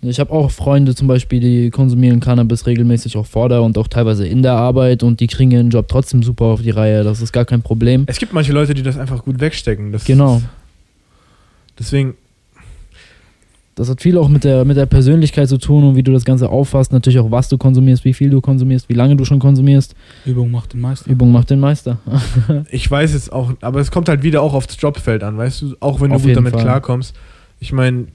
Ich habe auch Freunde zum Beispiel, die konsumieren Cannabis regelmäßig auch vor der und auch teilweise in der Arbeit und die kriegen ihren Job trotzdem super auf die Reihe. Das ist gar kein Problem. Es gibt manche Leute, die das einfach gut wegstecken. Das Genau. Deswegen, Das hat viel auch mit der, mit der Persönlichkeit zu tun und wie du das Ganze auffasst. Natürlich auch, was du konsumierst, wie viel du konsumierst, wie lange du schon konsumierst. Übung macht den Meister. Übung macht den Meister. ich weiß es auch, aber es kommt halt wieder auch aufs Jobfeld an, weißt du? Auch wenn du Auf gut damit Fall. klarkommst. Ich meine,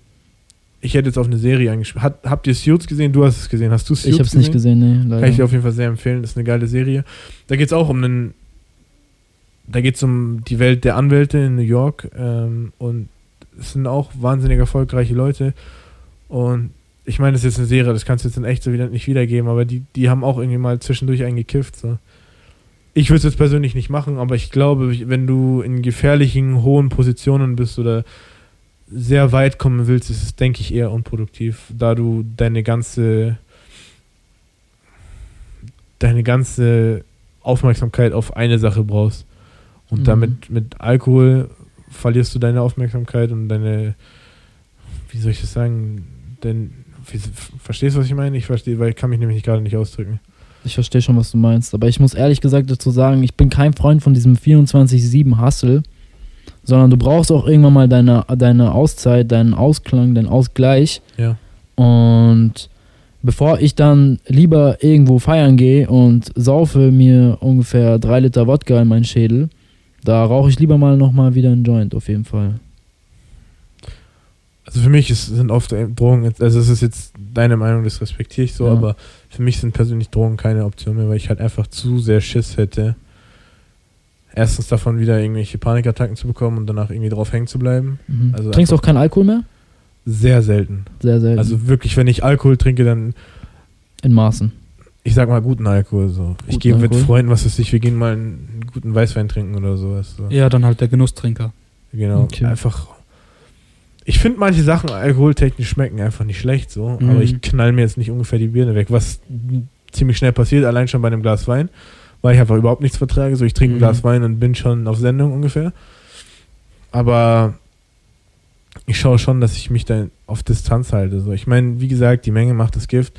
ich hätte jetzt auf eine Serie angespielt. Hat, habt ihr Suits gesehen? Du hast es gesehen. Hast du Suits Ich habe es nicht gesehen, nee, leider. Kann ich dir auf jeden Fall sehr empfehlen. Das ist eine geile Serie. Da geht es auch um einen. Da geht es um die Welt der Anwälte in New York. Ähm, und es sind auch wahnsinnig erfolgreiche Leute. Und ich meine, das ist jetzt eine Serie, das kannst du jetzt in echt so wieder nicht wiedergeben, aber die, die haben auch irgendwie mal zwischendurch einen gekifft. So. Ich würde es jetzt persönlich nicht machen, aber ich glaube, wenn du in gefährlichen, hohen Positionen bist oder sehr weit kommen willst, ist es, denke ich, eher unproduktiv, da du deine ganze deine ganze Aufmerksamkeit auf eine Sache brauchst. Und Mhm. damit mit Alkohol verlierst du deine Aufmerksamkeit und deine, wie soll ich das sagen, denn, verstehst du, was ich meine? Ich verstehe, weil ich kann mich nämlich gerade nicht ausdrücken. Ich verstehe schon, was du meinst. Aber ich muss ehrlich gesagt dazu sagen, ich bin kein Freund von diesem 24-7-Hustle, sondern du brauchst auch irgendwann mal deine, deine Auszeit, deinen Ausklang, deinen Ausgleich. Ja. Und bevor ich dann lieber irgendwo feiern gehe und saufe mir ungefähr drei Liter Wodka in meinen Schädel, da rauche ich lieber mal nochmal wieder einen Joint, auf jeden Fall. Also für mich ist, sind oft Drogen, jetzt- also es ist jetzt deine Meinung, das respektiere ich so, Ja. aber für mich sind persönlich Drogen keine Option mehr, weil ich halt einfach zu sehr Schiss hätte. Erstens davon wieder irgendwelche Panikattacken zu bekommen und danach irgendwie drauf hängen zu bleiben. Mhm. Also Trinkst du auch keinen Alkohol mehr? Sehr selten. Sehr selten. Also wirklich, wenn ich Alkohol trinke, dann, in Maßen. ich sag mal, guten Alkohol. So. ich Guten gehe mit? Freunden, was weiß ich, wir gehen mal einen guten Weißwein trinken oder sowas. So. Ja, dann halt der Genusstrinker. Genau. Okay. Einfach. Ich finde manche Sachen alkoholtechnisch schmecken einfach nicht schlecht so, Mhm. aber ich knall mir jetzt nicht ungefähr die Birne weg, was ziemlich schnell passiert, allein schon bei einem Glas Wein, weil ich einfach überhaupt nichts vertrage. So, ich trinke ein Mhm. Glas Wein und bin schon auf Sendung ungefähr. Aber ich schaue schon, dass ich mich da auf Distanz halte. So. Ich meine, wie gesagt, die Menge macht das Gift,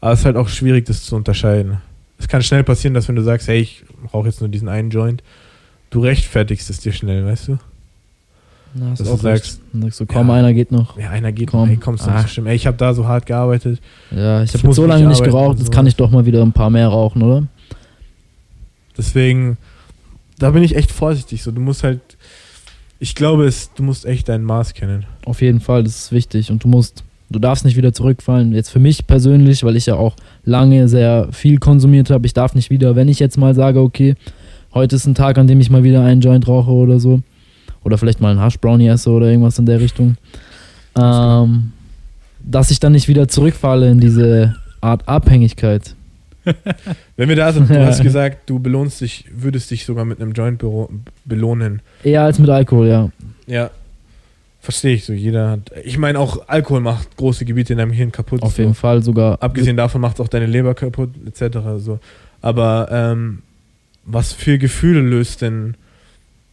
aber es ist halt auch schwierig, das zu unterscheiden. Es kann schnell passieren, dass wenn du sagst, hey, ich rauche jetzt nur diesen einen Joint, du rechtfertigst es dir schnell, weißt du? Na, Dass auch du sagst, Dann sagst du, komm, ja. einer geht noch. Ja, einer geht Komm. komm, ey, kommst du Ah. nicht so schlimm. Ey, ich habe da so hart gearbeitet. Ja, ich habe so lange nicht geraucht, jetzt kann ich doch mal wieder ein paar mehr rauchen, oder? Deswegen, da bin ich echt vorsichtig. So, du musst halt, ich glaube, es, du musst echt dein Maß kennen. Auf jeden Fall, das ist wichtig. Und du musst, du darfst nicht wieder zurückfallen. Jetzt für mich persönlich, weil ich ja auch lange sehr viel konsumiert habe, ich darf nicht wieder, wenn ich jetzt mal sage, okay, heute ist ein Tag, an dem ich mal wieder einen Joint rauche oder so. Oder vielleicht mal einen Hash Brownie esse oder irgendwas in der Richtung. Ähm, dass ich dann nicht wieder zurückfalle in diese Art Abhängigkeit. Wenn wir da sind, du hast gesagt, du belohnst dich, würdest dich sogar mit einem Joint belohnen. Eher als mit Alkohol, ja. Ja. Verstehe ich so. Jeder hat. Ich meine, auch Alkohol macht große Gebiete in deinem Gehirn kaputt. Auf so. jeden Fall sogar. Abgesehen davon macht es auch deine Leber kaputt, etc. So. Aber ähm, was für Gefühle löst denn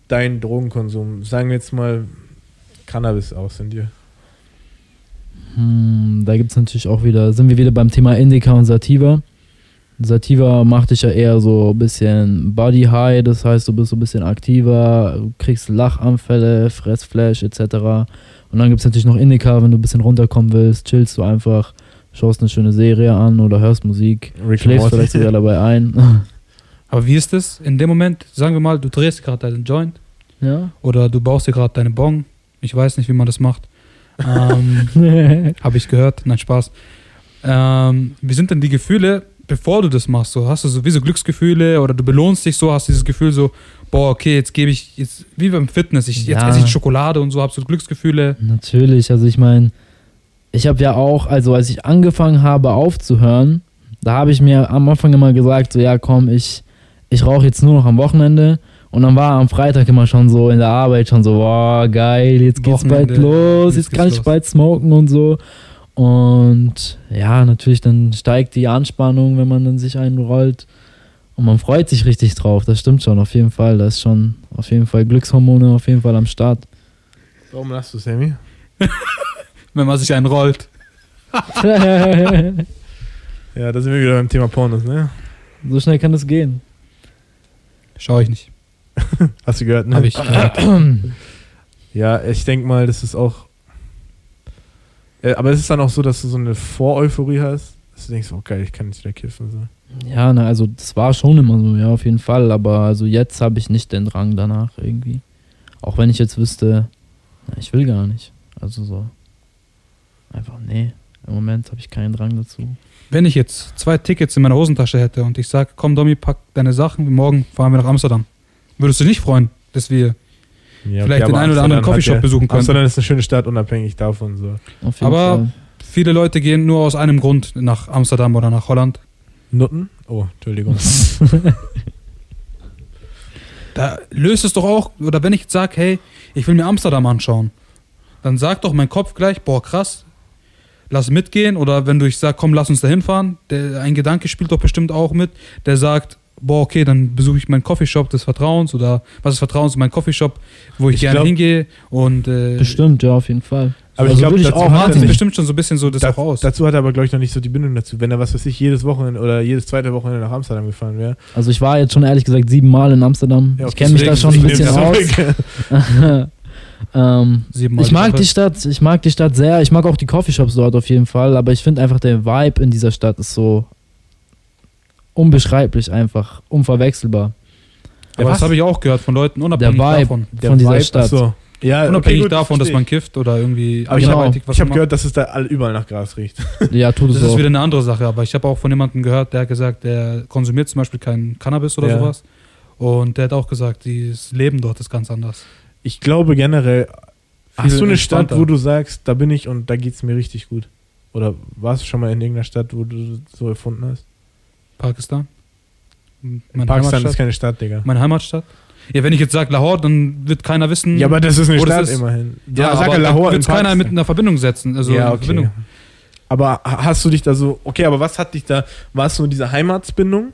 dein Drogenkonsum? Sagen wir jetzt mal Cannabis aus in dir. Hm, da gibt es natürlich auch wieder, sind wir wieder beim Thema Indica und Sativa. Sativa macht dich ja eher so ein bisschen Body High, das heißt, du bist so ein bisschen aktiver, kriegst Lachanfälle, Fressflash etc. Und dann gibt es natürlich noch Indica, wenn du ein bisschen runterkommen willst, chillst du einfach, schaust eine schöne Serie an oder hörst Musik, Rick schläfst Morty. vielleicht sogar dabei ein. Aber wie ist es in dem Moment, sagen wir mal, du drehst gerade deinen Joint ja. oder du baust dir gerade deine Bong. Ich weiß nicht, wie man das macht. Ähm, Habe ich gehört. Nein, Spaß. Ähm, wie sind denn die Gefühle, bevor du das machst? So, hast du sowieso Glücksgefühle oder du belohnst dich so, hast dieses Gefühl so, boah, okay, jetzt gebe ich, jetzt, wie beim Fitness, ich, jetzt Ja. esse ich Schokolade und so, hast du Glücksgefühle. Natürlich, also ich meine, ich habe ja auch, also als ich angefangen habe aufzuhören, da habe ich mir am Anfang immer gesagt, so ja komm, ich, ich rauche jetzt nur noch am Wochenende und dann war am Freitag immer schon so in der Arbeit schon so, boah, geil, jetzt geht's bald Wochenende, los, jetzt jetzt kann ich los. bald smoken und so. Und ja, natürlich, dann steigt die Anspannung, wenn man dann sich einrollt. Und man freut sich richtig drauf, das stimmt schon, auf jeden Fall. Da ist schon auf jeden Fall Glückshormone auf jeden Fall am Start. Warum lachst du, Sammy? Wenn man sich einrollt. Ja, da sind wir wieder beim Thema Pornos, ne? so schnell kann es gehen. Schau ich nicht. Hast du gehört, ne? Habe ich gehört. Ja, ich denke mal, das ist auch. Äh, aber es ist dann auch so, dass du so eine Vor-Euphorie hast, dass du denkst, oh geil, ich kann jetzt wieder kiffen. So. Ja, na, also das war schon immer so, ja, auf jeden Fall. Aber also jetzt habe ich nicht den Drang danach irgendwie. Auch wenn ich jetzt wüsste, na, ich will gar nicht. Also so. Einfach, nee. Im Moment habe ich keinen Drang dazu. Wenn ich jetzt zwei Tickets in meiner Hosentasche hätte und ich sage, komm Domi, pack deine Sachen, morgen fahren wir nach Amsterdam. Würdest du dich nicht freuen, dass wir Ja, Vielleicht den aber einen oder anderen Coffeeshop ja- besuchen können. Amsterdam ist eine schöne Stadt, unabhängig davon. So. Aber- Fall. viele Leute gehen nur aus einem Grund nach Amsterdam oder nach Holland. Nutten? Oh, Entschuldigung. Da löst es doch auch, oder wenn ich jetzt sage, hey, ich will mir Amsterdam anschauen, dann sagt doch mein Kopf gleich, boah, krass, lass mitgehen. Oder wenn du ich sag, komm, lass uns da hinfahren, der, ein Gedanke spielt doch bestimmt auch mit, der sagt, boah, okay, dann besuche ich meinen Coffeeshop des Vertrauens oder was ist Vertrauens, mein Coffeeshop, wo ich, Ich gerne glaub- hingehe und äh, Bestimmt, ja, auf jeden Fall. Aber ich Also glaube, ich dazu auch er nicht- bestimmt schon so ein bisschen so das Da, auch aus. dazu hat er aber, glaube ich, noch nicht so die Bindung dazu. Wenn er, was weiß ich, jedes Wochenende oder jedes zweite Wochenende nach Amsterdam gefahren wäre. Also ich war jetzt schon ehrlich gesagt sieben Mal in Amsterdam. Ja, ich kenne mich da schon ein bisschen aus. ähm, Siebenmal ich mag die Stadt, ich mag die Stadt sehr. Ich mag auch die Coffeeshops dort auf jeden Fall, aber ich finde einfach der Vibe in dieser Stadt ist so unbeschreiblich einfach, unverwechselbar. Aber was? das habe ich auch gehört von Leuten, Der unabhängig Vibe davon. Der von dieser Vibe, Stadt. achso. Ja, Unabhängig okay, gut, davon, dass man kifft oder irgendwie Aber ich Genau. Ich habe gehört, dass es da all- überall nach Gras riecht. Ja, tut es Das ist auch. wieder eine andere Sache, aber ich habe auch von jemandem gehört, der hat gesagt, der konsumiert zum Beispiel kein Cannabis oder Ja. sowas. Und der hat auch gesagt, das Leben dort ist ganz anders. Ich glaube generell, hast du eine Stadt, wo du sagst, da bin ich und da geht es mir richtig gut? Oder warst du schon mal in irgendeiner Stadt, wo du so erfunden hast? Pakistan? Meine Pakistan ist keine Stadt, Digga. Meine Heimatstadt? Ja, wenn ich jetzt sage Lahore, dann wird keiner wissen. Ja, aber das ist eine Stadt ist. immerhin. ja, sag aber ja Lahore wird in keiner mit einer Verbindung setzen. Also ja, okay. Verbindung. Aber ha- hast du dich da so, okay, aber was hat dich da, war es nur diese Heimatsbindung?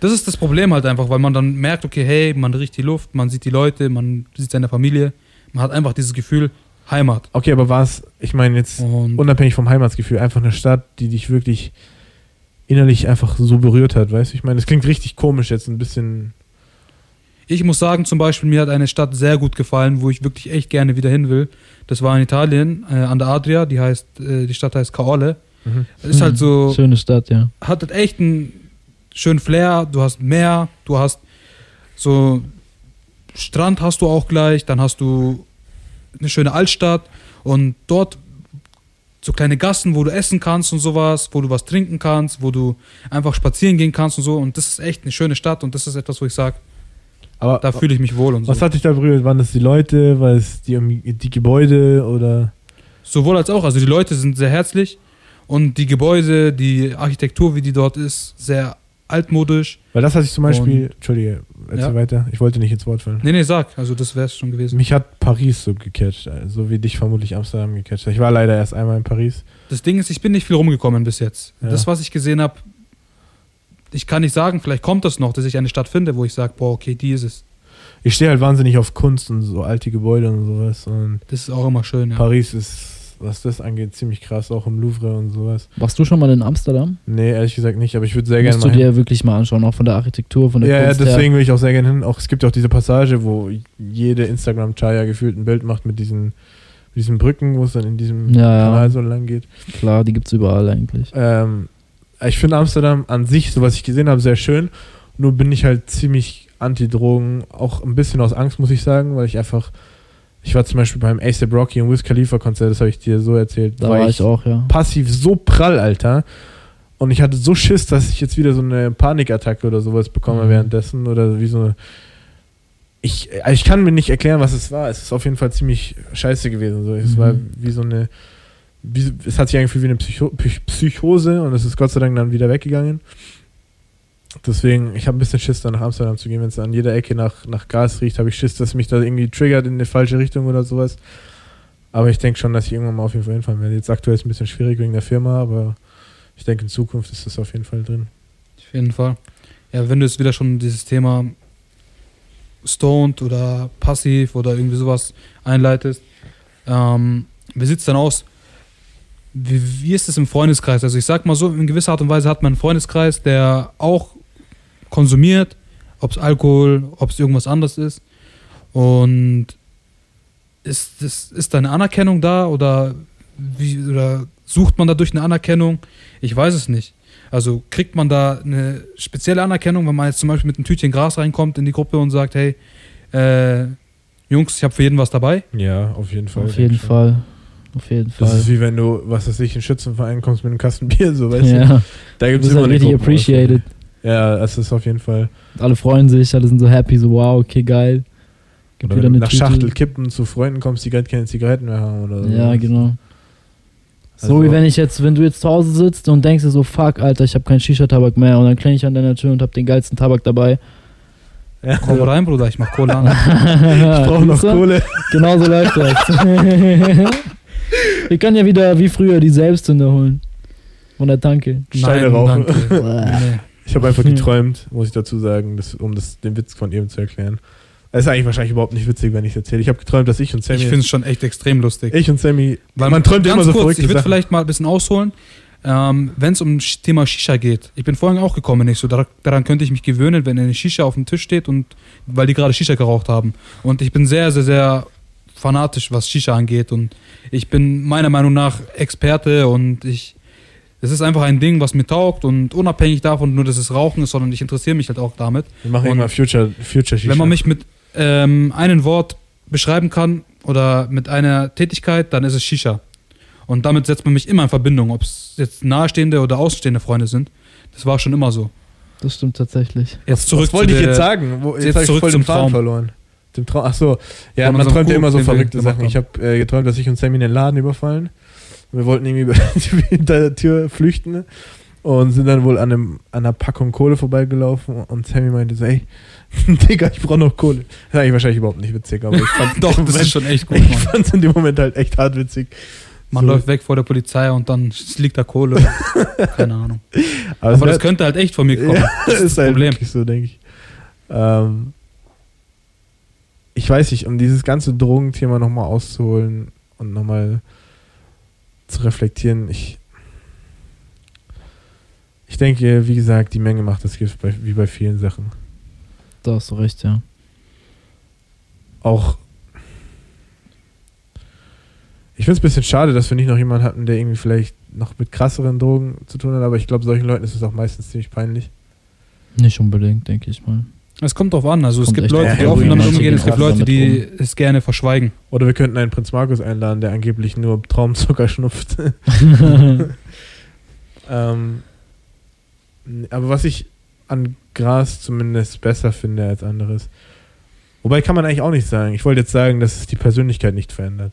Das ist das Problem halt einfach, weil man dann merkt, okay, hey, man riecht die Luft, man sieht die Leute, man sieht seine Familie. Man hat einfach dieses Gefühl, Heimat. Okay, aber war es, ich meine jetzt, Und unabhängig vom Heimatsgefühl, einfach eine Stadt, die dich wirklich innerlich einfach so berührt hat, weißt du? Ich meine, das klingt richtig komisch jetzt, ein bisschen. Ich muss sagen, zum Beispiel, mir hat eine Stadt sehr gut gefallen, wo ich wirklich echt gerne wieder hin will. Das war in Italien, äh, an der Adria, die heißt, äh, die Stadt heißt Caorle. Mhm. Ist halt so, Schöne Stadt, ja. hat halt echt einen schönen Flair, du hast Meer, du hast so Strand hast du auch gleich, dann hast du eine schöne Altstadt und dort so kleine Gassen, wo du essen kannst und sowas, wo du was trinken kannst, wo du einfach spazieren gehen kannst und so und das ist echt eine schöne Stadt und das ist etwas, wo ich sage, Aber da fühle ich mich wohl und so. was hat dich da berührt? Waren das die Leute? War es die, die Gebäude oder? Sowohl als auch. Also die Leute sind sehr herzlich und die Gebäude, die Architektur, wie die dort ist, sehr altmodisch. Weil das hatte ich zum Beispiel, Und- Entschuldige, erzähl Ja. weiter, ich wollte nicht ins Wort fallen. Nee, nee, sag. Also das wäre es schon gewesen. Mich hat Paris so gecatcht, äh, so wie dich vermutlich Amsterdam gecatcht. hat. Ich war leider erst einmal in Paris. Das Ding ist, ich bin nicht viel rumgekommen bis jetzt. Ja. Das, was ich gesehen habe, ich kann nicht sagen, vielleicht kommt das noch, dass ich eine Stadt finde, wo ich sage, boah, okay, die ist es. Ich stehe halt wahnsinnig auf Kunst und so alte Gebäude und sowas. Und Das ist auch immer schön, ja. Paris ist, was das angeht, ziemlich krass, auch im Louvre und sowas. Warst du schon mal in Amsterdam? Nee, ehrlich gesagt nicht, aber ich würde sehr gerne Musst mal du hin. dir wirklich mal anschauen, auch von der Architektur, von der Ja, ja, Kunst her. deswegen will ich auch sehr gerne hin. Auch, es gibt ja auch diese Passage, wo jede Instagram-Chaya gefühlt ein Bild macht mit diesen, mit diesen Brücken, wo es dann in diesem Ja, ja. Kanal so lang geht. Klar, die gibt es überall eigentlich. Ähm, ich finde Amsterdam an sich, so was ich gesehen habe, sehr schön. Nur bin ich halt ziemlich anti-Drogen, auch ein bisschen aus Angst, muss ich sagen, weil ich einfach, ich war zum Beispiel beim ASAP Rocky und Wiz Khalifa Konzert, das habe ich dir so erzählt. Da war ich auch, ja. passiv so prall, Alter. Und ich hatte so Schiss, dass ich jetzt wieder so eine Panikattacke oder sowas bekomme Mhm. währenddessen oder wie so eine. Ich, also ich kann mir nicht erklären, was es war. Es ist auf jeden Fall ziemlich scheiße gewesen. So. Es Mhm. war wie so eine. Wie, es hat sich angefühlt wie eine Psycho Psy- Psychose und es ist Gott sei Dank dann wieder weggegangen. Deswegen, ich habe ein bisschen Schiss, da nach Amsterdam zu gehen. Wenn es an jeder Ecke nach, nach Gas riecht, habe ich Schiss, dass mich da irgendwie triggert in eine falsche Richtung oder sowas. Aber ich denke schon, dass ich irgendwann mal auf jeden Fall hinfahren werde. Jetzt aktuell ist es ein bisschen schwierig wegen der Firma, aber ich denke, in Zukunft ist das auf jeden Fall drin. Auf jeden Fall. Ja, wenn du jetzt wieder schon dieses Thema stoned oder passiv oder irgendwie sowas einleitest, ähm, wie sieht es dann aus? Wie, wie ist es im Freundeskreis? Also ich sag mal so, in gewisser Art und Weise hat man einen Freundeskreis, der auch konsumiert, ob es Alkohol, ob es irgendwas anderes ist. Und ist, das, ist da eine Anerkennung da oder, wie, oder sucht man dadurch eine Anerkennung? Ich weiß es nicht. Also kriegt man da eine spezielle Anerkennung, wenn man jetzt zum Beispiel mit einem Tütchen Gras reinkommt in die Gruppe und sagt, hey, äh, Jungs, ich habe für jeden was dabei. Ja, auf jeden Fall. Auf jeden Fall. Auf jeden Das Fall. ist wie wenn du, was weiß ich, in einen Schützenverein kommst mit einem Kasten Bier, so weißt du. Ja, Da du gibt es immer halt eine richtig appreciated. Ja, das ist auf jeden Fall. Alle freuen sich, alle sind so happy, so wow, okay, geil. Gibt Oder wenn du nach Tüte. Schachtel kippen zu Freunden kommst, die gerade keine Zigaretten mehr haben oder so. Ja, genau. So Also- wie wenn ich jetzt, wenn du jetzt zu Hause sitzt und denkst dir so, fuck, Alter, ich habe keinen Shisha-Tabak mehr und dann klingel ich an deiner Tür und hab den geilsten Tabak dabei. Ja. Komm rein, Bruder, ich mach Kohle an. Ich brauche noch? Kohle. Genau so läuft das. ich kann ja wieder wie früher die Selbstzünder holen. Von der Tanke. Steine rauchen. danke. Ich habe einfach Hm. geträumt, muss ich dazu sagen, das, um das, den Witz von eben zu erklären. Es ist eigentlich wahrscheinlich überhaupt nicht witzig, wenn ich es erzähle. Ich habe geträumt, dass ich und Sammy. Ich finde es schon echt extrem lustig. ich und Sammy. Weil man träumt immer so kurz, verrückte Ich würde vielleicht mal ein bisschen ausholen, ähm, wenn es um das Thema Shisha geht. Ich bin vorhin auch gekommen, nicht so. Dar daran könnte ich mich gewöhnen, wenn eine Shisha auf dem Tisch steht und weil die gerade Shisha geraucht haben. Und ich bin sehr, sehr, sehr fanatisch, was Shisha angeht. Und ich bin meiner Meinung nach Experte und ich. Es ist einfach ein Ding, was mir taugt und unabhängig davon, nur dass es Rauchen ist, sondern ich interessiere mich halt auch damit. Wir machen irgendwann Future, Future Shisha. Wenn man mich mit ähm, einem Wort beschreiben kann oder mit einer Tätigkeit, dann ist es Shisha. Und damit setzt man mich immer in Verbindung, ob es jetzt nahestehende oder außenstehende Freunde sind. Das war schon immer so. Das stimmt tatsächlich. Jetzt zurück Was wollte zu ich jetzt sagen? Wo, jetzt jetzt habe ich zurück voll zum den Faden Traum. verloren. Dem Traum. Ach so. Ja, man träumt ja immer so verrückte Sachen. Ich habe äh, geträumt, dass ich und Sammy in den Laden überfallen. Wir wollten irgendwie hinter der Tür flüchten und sind dann wohl an, einem, an einer Packung Kohle vorbeigelaufen und Sammy meinte so, ey, Digga, ich brauche noch Kohle. Das ist eigentlich wahrscheinlich überhaupt nicht witzig, aber ich fand Doch, das Moment- ist schon echt gut, ich Mann. fand es in dem Moment halt echt hart witzig. Man So. läuft weg vor der Polizei und dann liegt da Kohle. Keine Ahnung. Aber, Aber das könnte halt echt von mir kommen. Ja, Das ist das halt Problem. wirklich so, denke ich. Ähm, ich weiß nicht, um dieses ganze Drogenthema nochmal auszuholen und nochmal zu reflektieren, ich, ich denke, wie gesagt, die Menge macht das Gift, bei, wie bei vielen Sachen. Da hast du recht, ja. Auch, ich finde es ein bisschen schade, dass wir nicht noch jemanden hatten, der irgendwie vielleicht noch mit krasseren Drogen zu tun hat, aber ich glaube, solchen Leuten ist es auch meistens ziemlich peinlich. Nicht unbedingt, denke ich mal. Es kommt drauf an. Also es Kommt gibt Leute, die offen damit umgehen, es gibt Leute, die damit es gerne verschweigen. Oder wir könnten einen Prinz Markus einladen, der angeblich nur Traumzucker schnupft. ähm, aber was ich an Gras zumindest besser finde als anderes. Wobei kann man eigentlich auch nicht sagen. Ich wollte jetzt sagen, dass es die Persönlichkeit nicht verändert.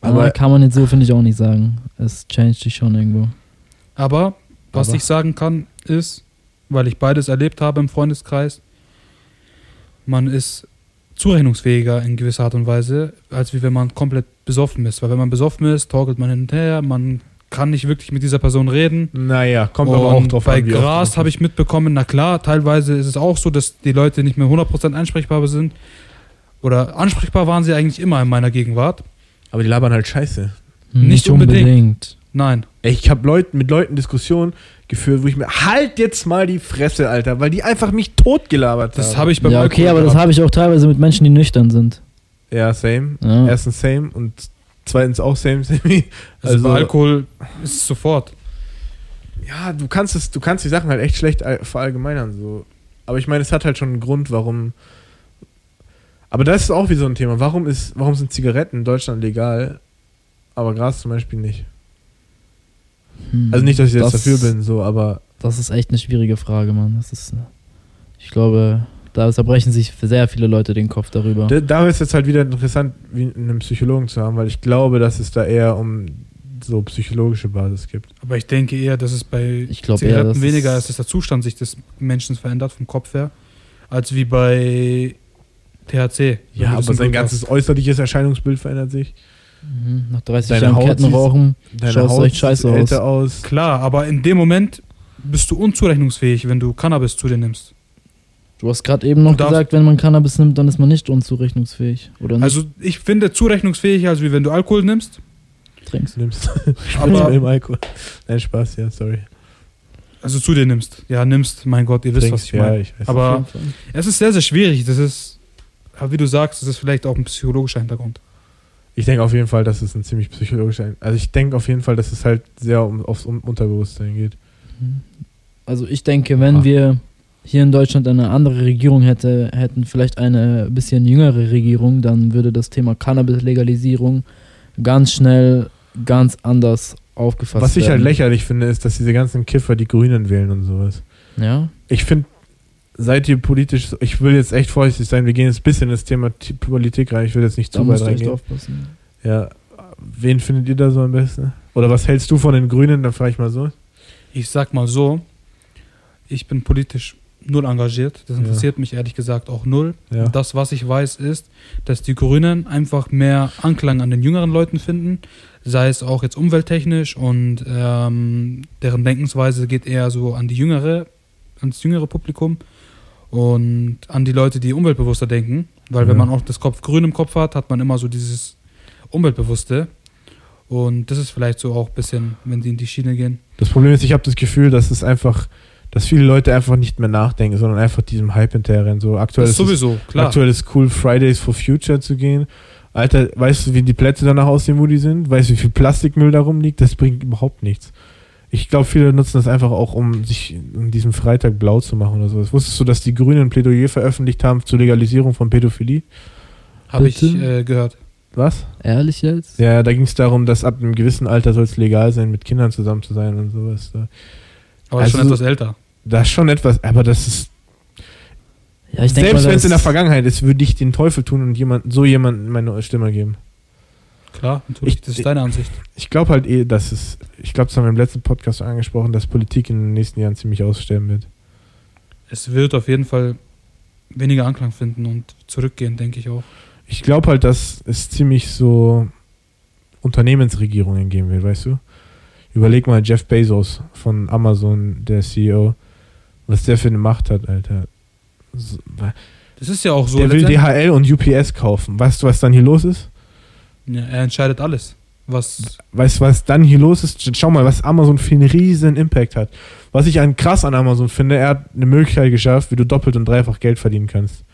Aber Aber kann man jetzt so, finde ich, auch nicht sagen. Es changed dich schon irgendwo. Aber was Aber- ich sagen kann, ist, weil ich beides erlebt habe im Freundeskreis, man ist zurechnungsfähiger in gewisser Art und Weise, als wie wenn man komplett besoffen ist. Weil wenn man besoffen ist, torkelt man hin und her, man kann nicht wirklich mit dieser Person reden. naja, kommt aber auch Und drauf bei an. oft Gras habe ich mitbekommen, na klar, teilweise ist es auch so, dass die Leute nicht mehr 100% ansprechbar sind. Oder ansprechbar waren sie eigentlich immer in meiner Gegenwart. Aber die labern halt scheiße. Hm, Nicht unbedingt. Nein. Ich habe Leut, mit Leuten Diskussionen geführt, wo ich mir, halt jetzt mal die Fresse, Alter, weil die einfach mich totgelabert Das haben. habe ich beim Ja, okay, Alkohol aber das habe ich auch teilweise mit Menschen, die nüchtern sind. Ja, same. Ja. Erstens same und zweitens auch same, same. Also, Also- bei Alkohol ist es sofort. Ja, du kannst es, du kannst die Sachen halt echt schlecht all- verallgemeinern so. Aber ich meine, es hat halt schon einen Grund, warum. Aber das ist auch wie so ein Thema. Warum ist, warum sind Zigaretten in Deutschland legal, aber Gras zum Beispiel nicht? Hm. Also nicht, dass ich jetzt Das- dafür bin, so, aber Das ist echt eine schwierige Frage, Mann. Das ist, ich glaube, da zerbrechen sich sehr viele Leute den Kopf darüber. da, da ist jetzt halt wieder interessant, wie einen Psychologen zu haben, weil ich glaube, dass es da eher um so psychologische Basis gibt. Aber ich denke eher, dass es bei Ich glaube eher, Zigaretten dass weniger es- ist, dass der Zustand sich des Menschen verändert vom Kopf her, als wie bei THC. Ja, aber sein ganzes äußerliches Erscheinungsbild verändert sich. Mhm. Nach 30 Deine Jahren Haut Kettenrauchen schaust du Haut echt scheiße aus. aus. Klar, aber in dem Moment bist du unzurechnungsfähig, wenn du Cannabis zu dir nimmst. Du hast gerade eben noch gesagt, wenn man Cannabis nimmt, dann ist man nicht unzurechnungsfähig. Oder nicht Also ich finde zurechnungsfähiger, als wie wenn du Alkohol nimmst. trinkst. Nimmst. Aber- im Alkohol. Nein, Spaß, ja, sorry. Also zu dir nimmst. Ja, nimmst, mein Gott, ihr wisst, was ich ja, meine. ich weiß. Aber-. Es ist sehr, sehr schwierig. Das ist, wie du sagst, das ist vielleicht auch ein psychologischer Hintergrund. Ich denke auf jeden Fall, dass es ein ziemlich psychologischer. Also ich denke auf jeden Fall, dass es halt sehr um, aufs Un- Unterbewusstsein geht. Also ich denke, wenn Ah. wir hier in Deutschland eine andere Regierung hätte, hätten, vielleicht eine bisschen jüngere Regierung, dann würde das Thema Cannabis-Legalisierung ganz schnell ganz anders aufgefasst Was ich halt werden. lächerlich finde, ist, dass diese ganzen Kiffer die Grünen wählen und sowas. Ja, Ich finde, seid ihr politisch, ich will jetzt echt vorsichtig sein, wir gehen jetzt ein bisschen in das Thema Politik rein, ich will jetzt nicht da zu weit musst du echt reingehen. aufpassen. Ja, wen findet ihr da so am besten? Oder was hältst du von den Grünen? Dann frage ich mal so. Ich sag mal so, ich bin politisch null engagiert. Das Ja. interessiert mich ehrlich gesagt auch null. Ja. Das, was ich weiß, ist, dass die Grünen einfach mehr Anklang an den jüngeren Leuten finden, sei es auch jetzt umwelttechnisch und ähm, deren Denkensweise geht eher so an die jüngere, ans jüngere Publikum und an die Leute, die umweltbewusster denken. Weil wenn Ja. man auch das Kopf grün im Kopf hat, hat man immer so dieses Umweltbewusste. Und das ist vielleicht so auch ein bisschen, wenn sie in die Schiene gehen. Das Problem ist, ich habe das Gefühl, dass es einfach, dass viele Leute einfach nicht mehr nachdenken, sondern einfach diesem Hype hinterherrennen. So aktuell Das ist es sowieso, klar. Aktuell ist cool, Fridays for Future zu gehen. Alter, weißt du, wie die Plätze danach aussehen, wo die sind? Weißt du, wie viel Plastikmüll da rumliegt? Das bringt überhaupt nichts. Ich glaube, viele nutzen das einfach auch, um sich an diesem Freitag blau zu machen oder sowas. Wusstest du, dass die Grünen ein Plädoyer veröffentlicht haben zur Legalisierung von Pädophilie? Habe ich äh, gehört. Was? Ehrlich jetzt? Ja, da ging es darum, dass ab einem gewissen Alter soll es legal sein, mit Kindern zusammen zu sein und sowas. Aber ist schon Also- etwas älter. Das ist schon etwas, aber das ist Ja, Selbst wenn es in der Vergangenheit ist, würde ich den Teufel tun und jemand, so jemandem meine Stimme geben. Klar, natürlich. Ich- das ist deine Ansicht. Ich glaube halt eh, dass es, ich glaube, das haben wir im letzten Podcast angesprochen, dass Politik in den nächsten Jahren ziemlich aussterben wird. Es wird auf jeden Fall weniger Anklang finden und zurückgehen, denke ich auch. Ich glaube halt, dass es ziemlich so Unternehmensregierungen geben wird, weißt du? Überleg mal Jeff Bezos von Amazon, der CEO, was der für eine Macht hat, Alter. Das ist ja auch so. der will DHL und UPS kaufen. Weißt du, was dann hier los ist? Ja, er entscheidet alles. Was Weißt du, was dann hier los ist? Schau mal, was Amazon für einen riesen Impact hat. Was ich an krass an Amazon finde, er hat eine Möglichkeit geschafft, wie du doppelt und dreifach Geld verdienen kannst.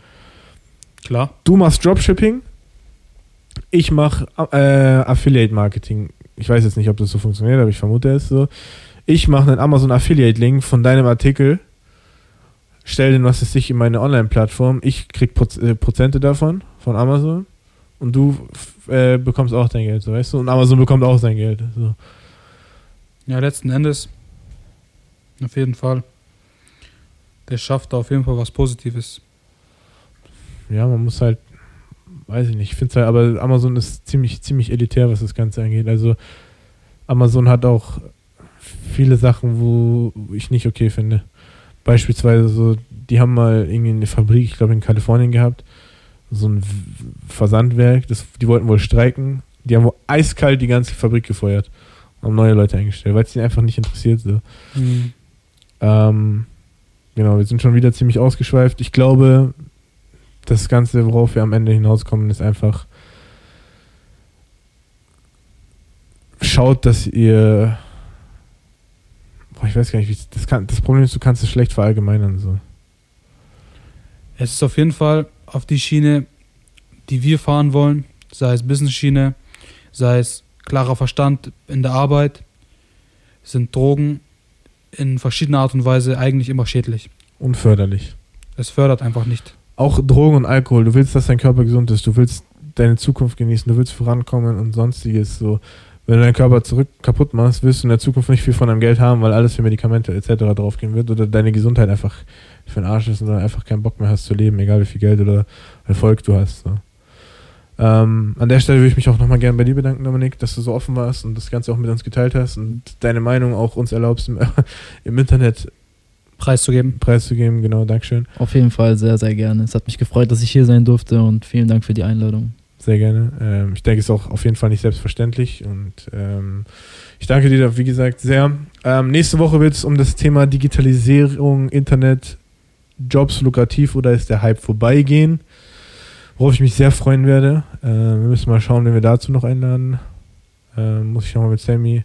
klar. Du machst Dropshipping, ich mache äh, Affiliate Marketing. Ich weiß jetzt nicht, ob das so funktioniert, aber ich vermute es so. Ich mache einen Amazon Affiliate Link von deinem Artikel, stell den, was es sich in meine Online-Plattform. Ich krieg Proz äh, Prozente davon, von Amazon. Und du äh, bekommst auch dein Geld, so weißt du? Und Amazon bekommt auch sein Geld. So. Ja, letzten Endes. Auf jeden Fall. Der schafft da auf jeden Fall was Positives. Ja, man muss halt, weiß ich nicht, ich finde halt, aber Amazon ist ziemlich, ziemlich elitär, was das Ganze angeht. Also Amazon hat auch viele Sachen, wo ich nicht okay finde. Beispielsweise so, die haben mal irgendwie eine Fabrik, ich glaube in Kalifornien gehabt, so ein Versandwerk, das, die wollten wohl streiken, die haben wohl eiskalt die ganze Fabrik gefeuert und haben neue Leute eingestellt, weil es ihnen einfach nicht interessiert. So. Ähm, genau, wir sind schon wieder ziemlich ausgeschweift. Ich glaube, das Ganze, worauf wir am Ende hinauskommen, ist einfach, schaut, dass ihr, boah, ich weiß gar nicht, wie das kann, das Problem ist, du kannst es schlecht verallgemeinern, so. Es ist auf jeden Fall auf die Schiene, die wir fahren wollen, sei es Business-Schiene, sei es klarer Verstand in der Arbeit, sind Drogen in verschiedener Art und Weise eigentlich immer schädlich. Unförderlich. Es fördert einfach nicht. Auch Drogen und Alkohol, du willst, dass dein Körper gesund ist, du willst deine Zukunft genießen, du willst vorankommen und sonstiges, so. Wenn du deinen Körper zurück kaputt machst, wirst du in der Zukunft nicht viel von deinem Geld haben, weil alles für Medikamente etc. draufgehen wird oder deine Gesundheit einfach für den Arsch ist und du einfach keinen Bock mehr hast zu leben, egal wie viel Geld oder Erfolg du hast. So. Ähm, an der Stelle würde ich mich auch nochmal gerne bei dir bedanken, Dominik, dass du so offen warst und das Ganze auch mit uns geteilt hast und deine Meinung auch uns erlaubst, im, im Internet Preiszugeben. preiszugeben. Genau, Dankeschön. Auf jeden Fall sehr, sehr gerne. Es hat mich gefreut, dass ich hier sein durfte und vielen Dank für die Einladung. Sehr gerne. Ähm, ich denke, es ist auch auf jeden Fall nicht selbstverständlich und ähm, ich danke dir, wie gesagt, sehr. Ähm, nächste Woche wird es um das Thema Digitalisierung, Internet, Jobs lukrativ oder ist der Hype vorbei gehen, worauf ich mich sehr freuen werde. Äh, wir müssen mal schauen, wenn wir dazu noch einladen. Ähm, muss ich nochmal mit Sammy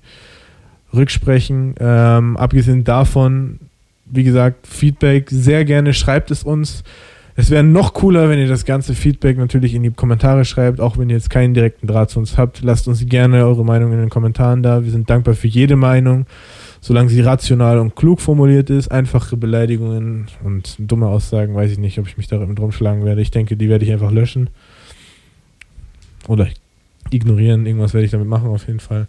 rücksprechen. Ähm, abgesehen davon, wie gesagt, Feedback sehr gerne, schreibt es uns. Es wäre noch cooler, wenn ihr das ganze Feedback natürlich in die Kommentare schreibt, auch wenn ihr jetzt keinen direkten Draht zu uns habt. Lasst uns gerne eure Meinung in den Kommentaren da. Wir sind dankbar für jede Meinung, solange sie rational und klug formuliert ist. Einfache Beleidigungen und dumme Aussagen, weiß ich nicht, ob ich mich darin drum schlagen werde. Ich denke, die werde ich einfach löschen. Oder ignorieren. Irgendwas werde ich damit machen, auf jeden Fall.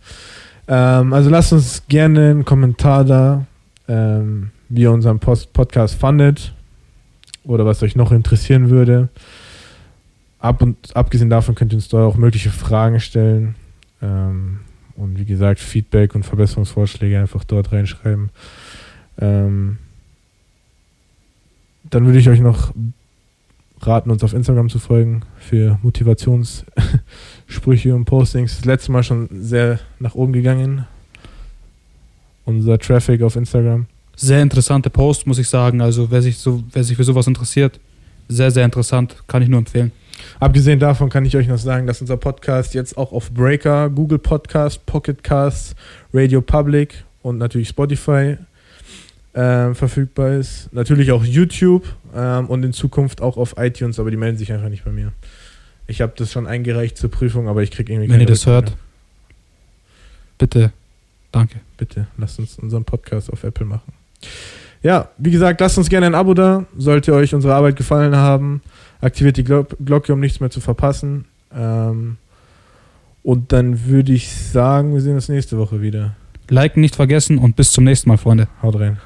Ähm, also lasst uns gerne einen Kommentar da, ähm, wie ihr unseren Post Podcast fandet oder was euch noch interessieren würde. Ab und abgesehen davon könnt ihr uns da auch mögliche Fragen stellen. Ähm, und wie gesagt, Feedback und Verbesserungsvorschläge einfach dort reinschreiben. Ähm, dann würde ich euch noch raten, uns auf Instagram zu folgen für Motivationssprüche und Postings. Das letzte Mal schon sehr nach oben gegangen. Unser Traffic auf Instagram. Sehr interessante Post, muss ich sagen. Also wer sich, so, wer sich für sowas interessiert, sehr, sehr interessant. Kann ich nur empfehlen. Abgesehen davon kann ich euch noch sagen, dass unser Podcast jetzt auch auf Breaker, Google Podcast, Pocket Cast, Radio Public und natürlich Spotify ähm, verfügbar ist. Natürlich auch YouTube ähm, und in Zukunft auch auf iTunes, aber die melden sich einfach nicht bei mir. Ich habe das schon eingereicht zur Prüfung, aber ich kriege irgendwie Wenn keine ihr das Rückmeldung. hört, bitte, danke. Bitte lasst uns unseren Podcast auf Apple machen. Ja, wie gesagt, lasst uns gerne ein Abo da. Sollte euch unsere Arbeit gefallen haben, aktiviert die Glo Glocke, um nichts mehr zu verpassen. Ähm, und dann würde ich sagen, wir sehen uns nächste Woche wieder. Liken nicht vergessen und bis zum nächsten Mal, Freunde. Haut rein.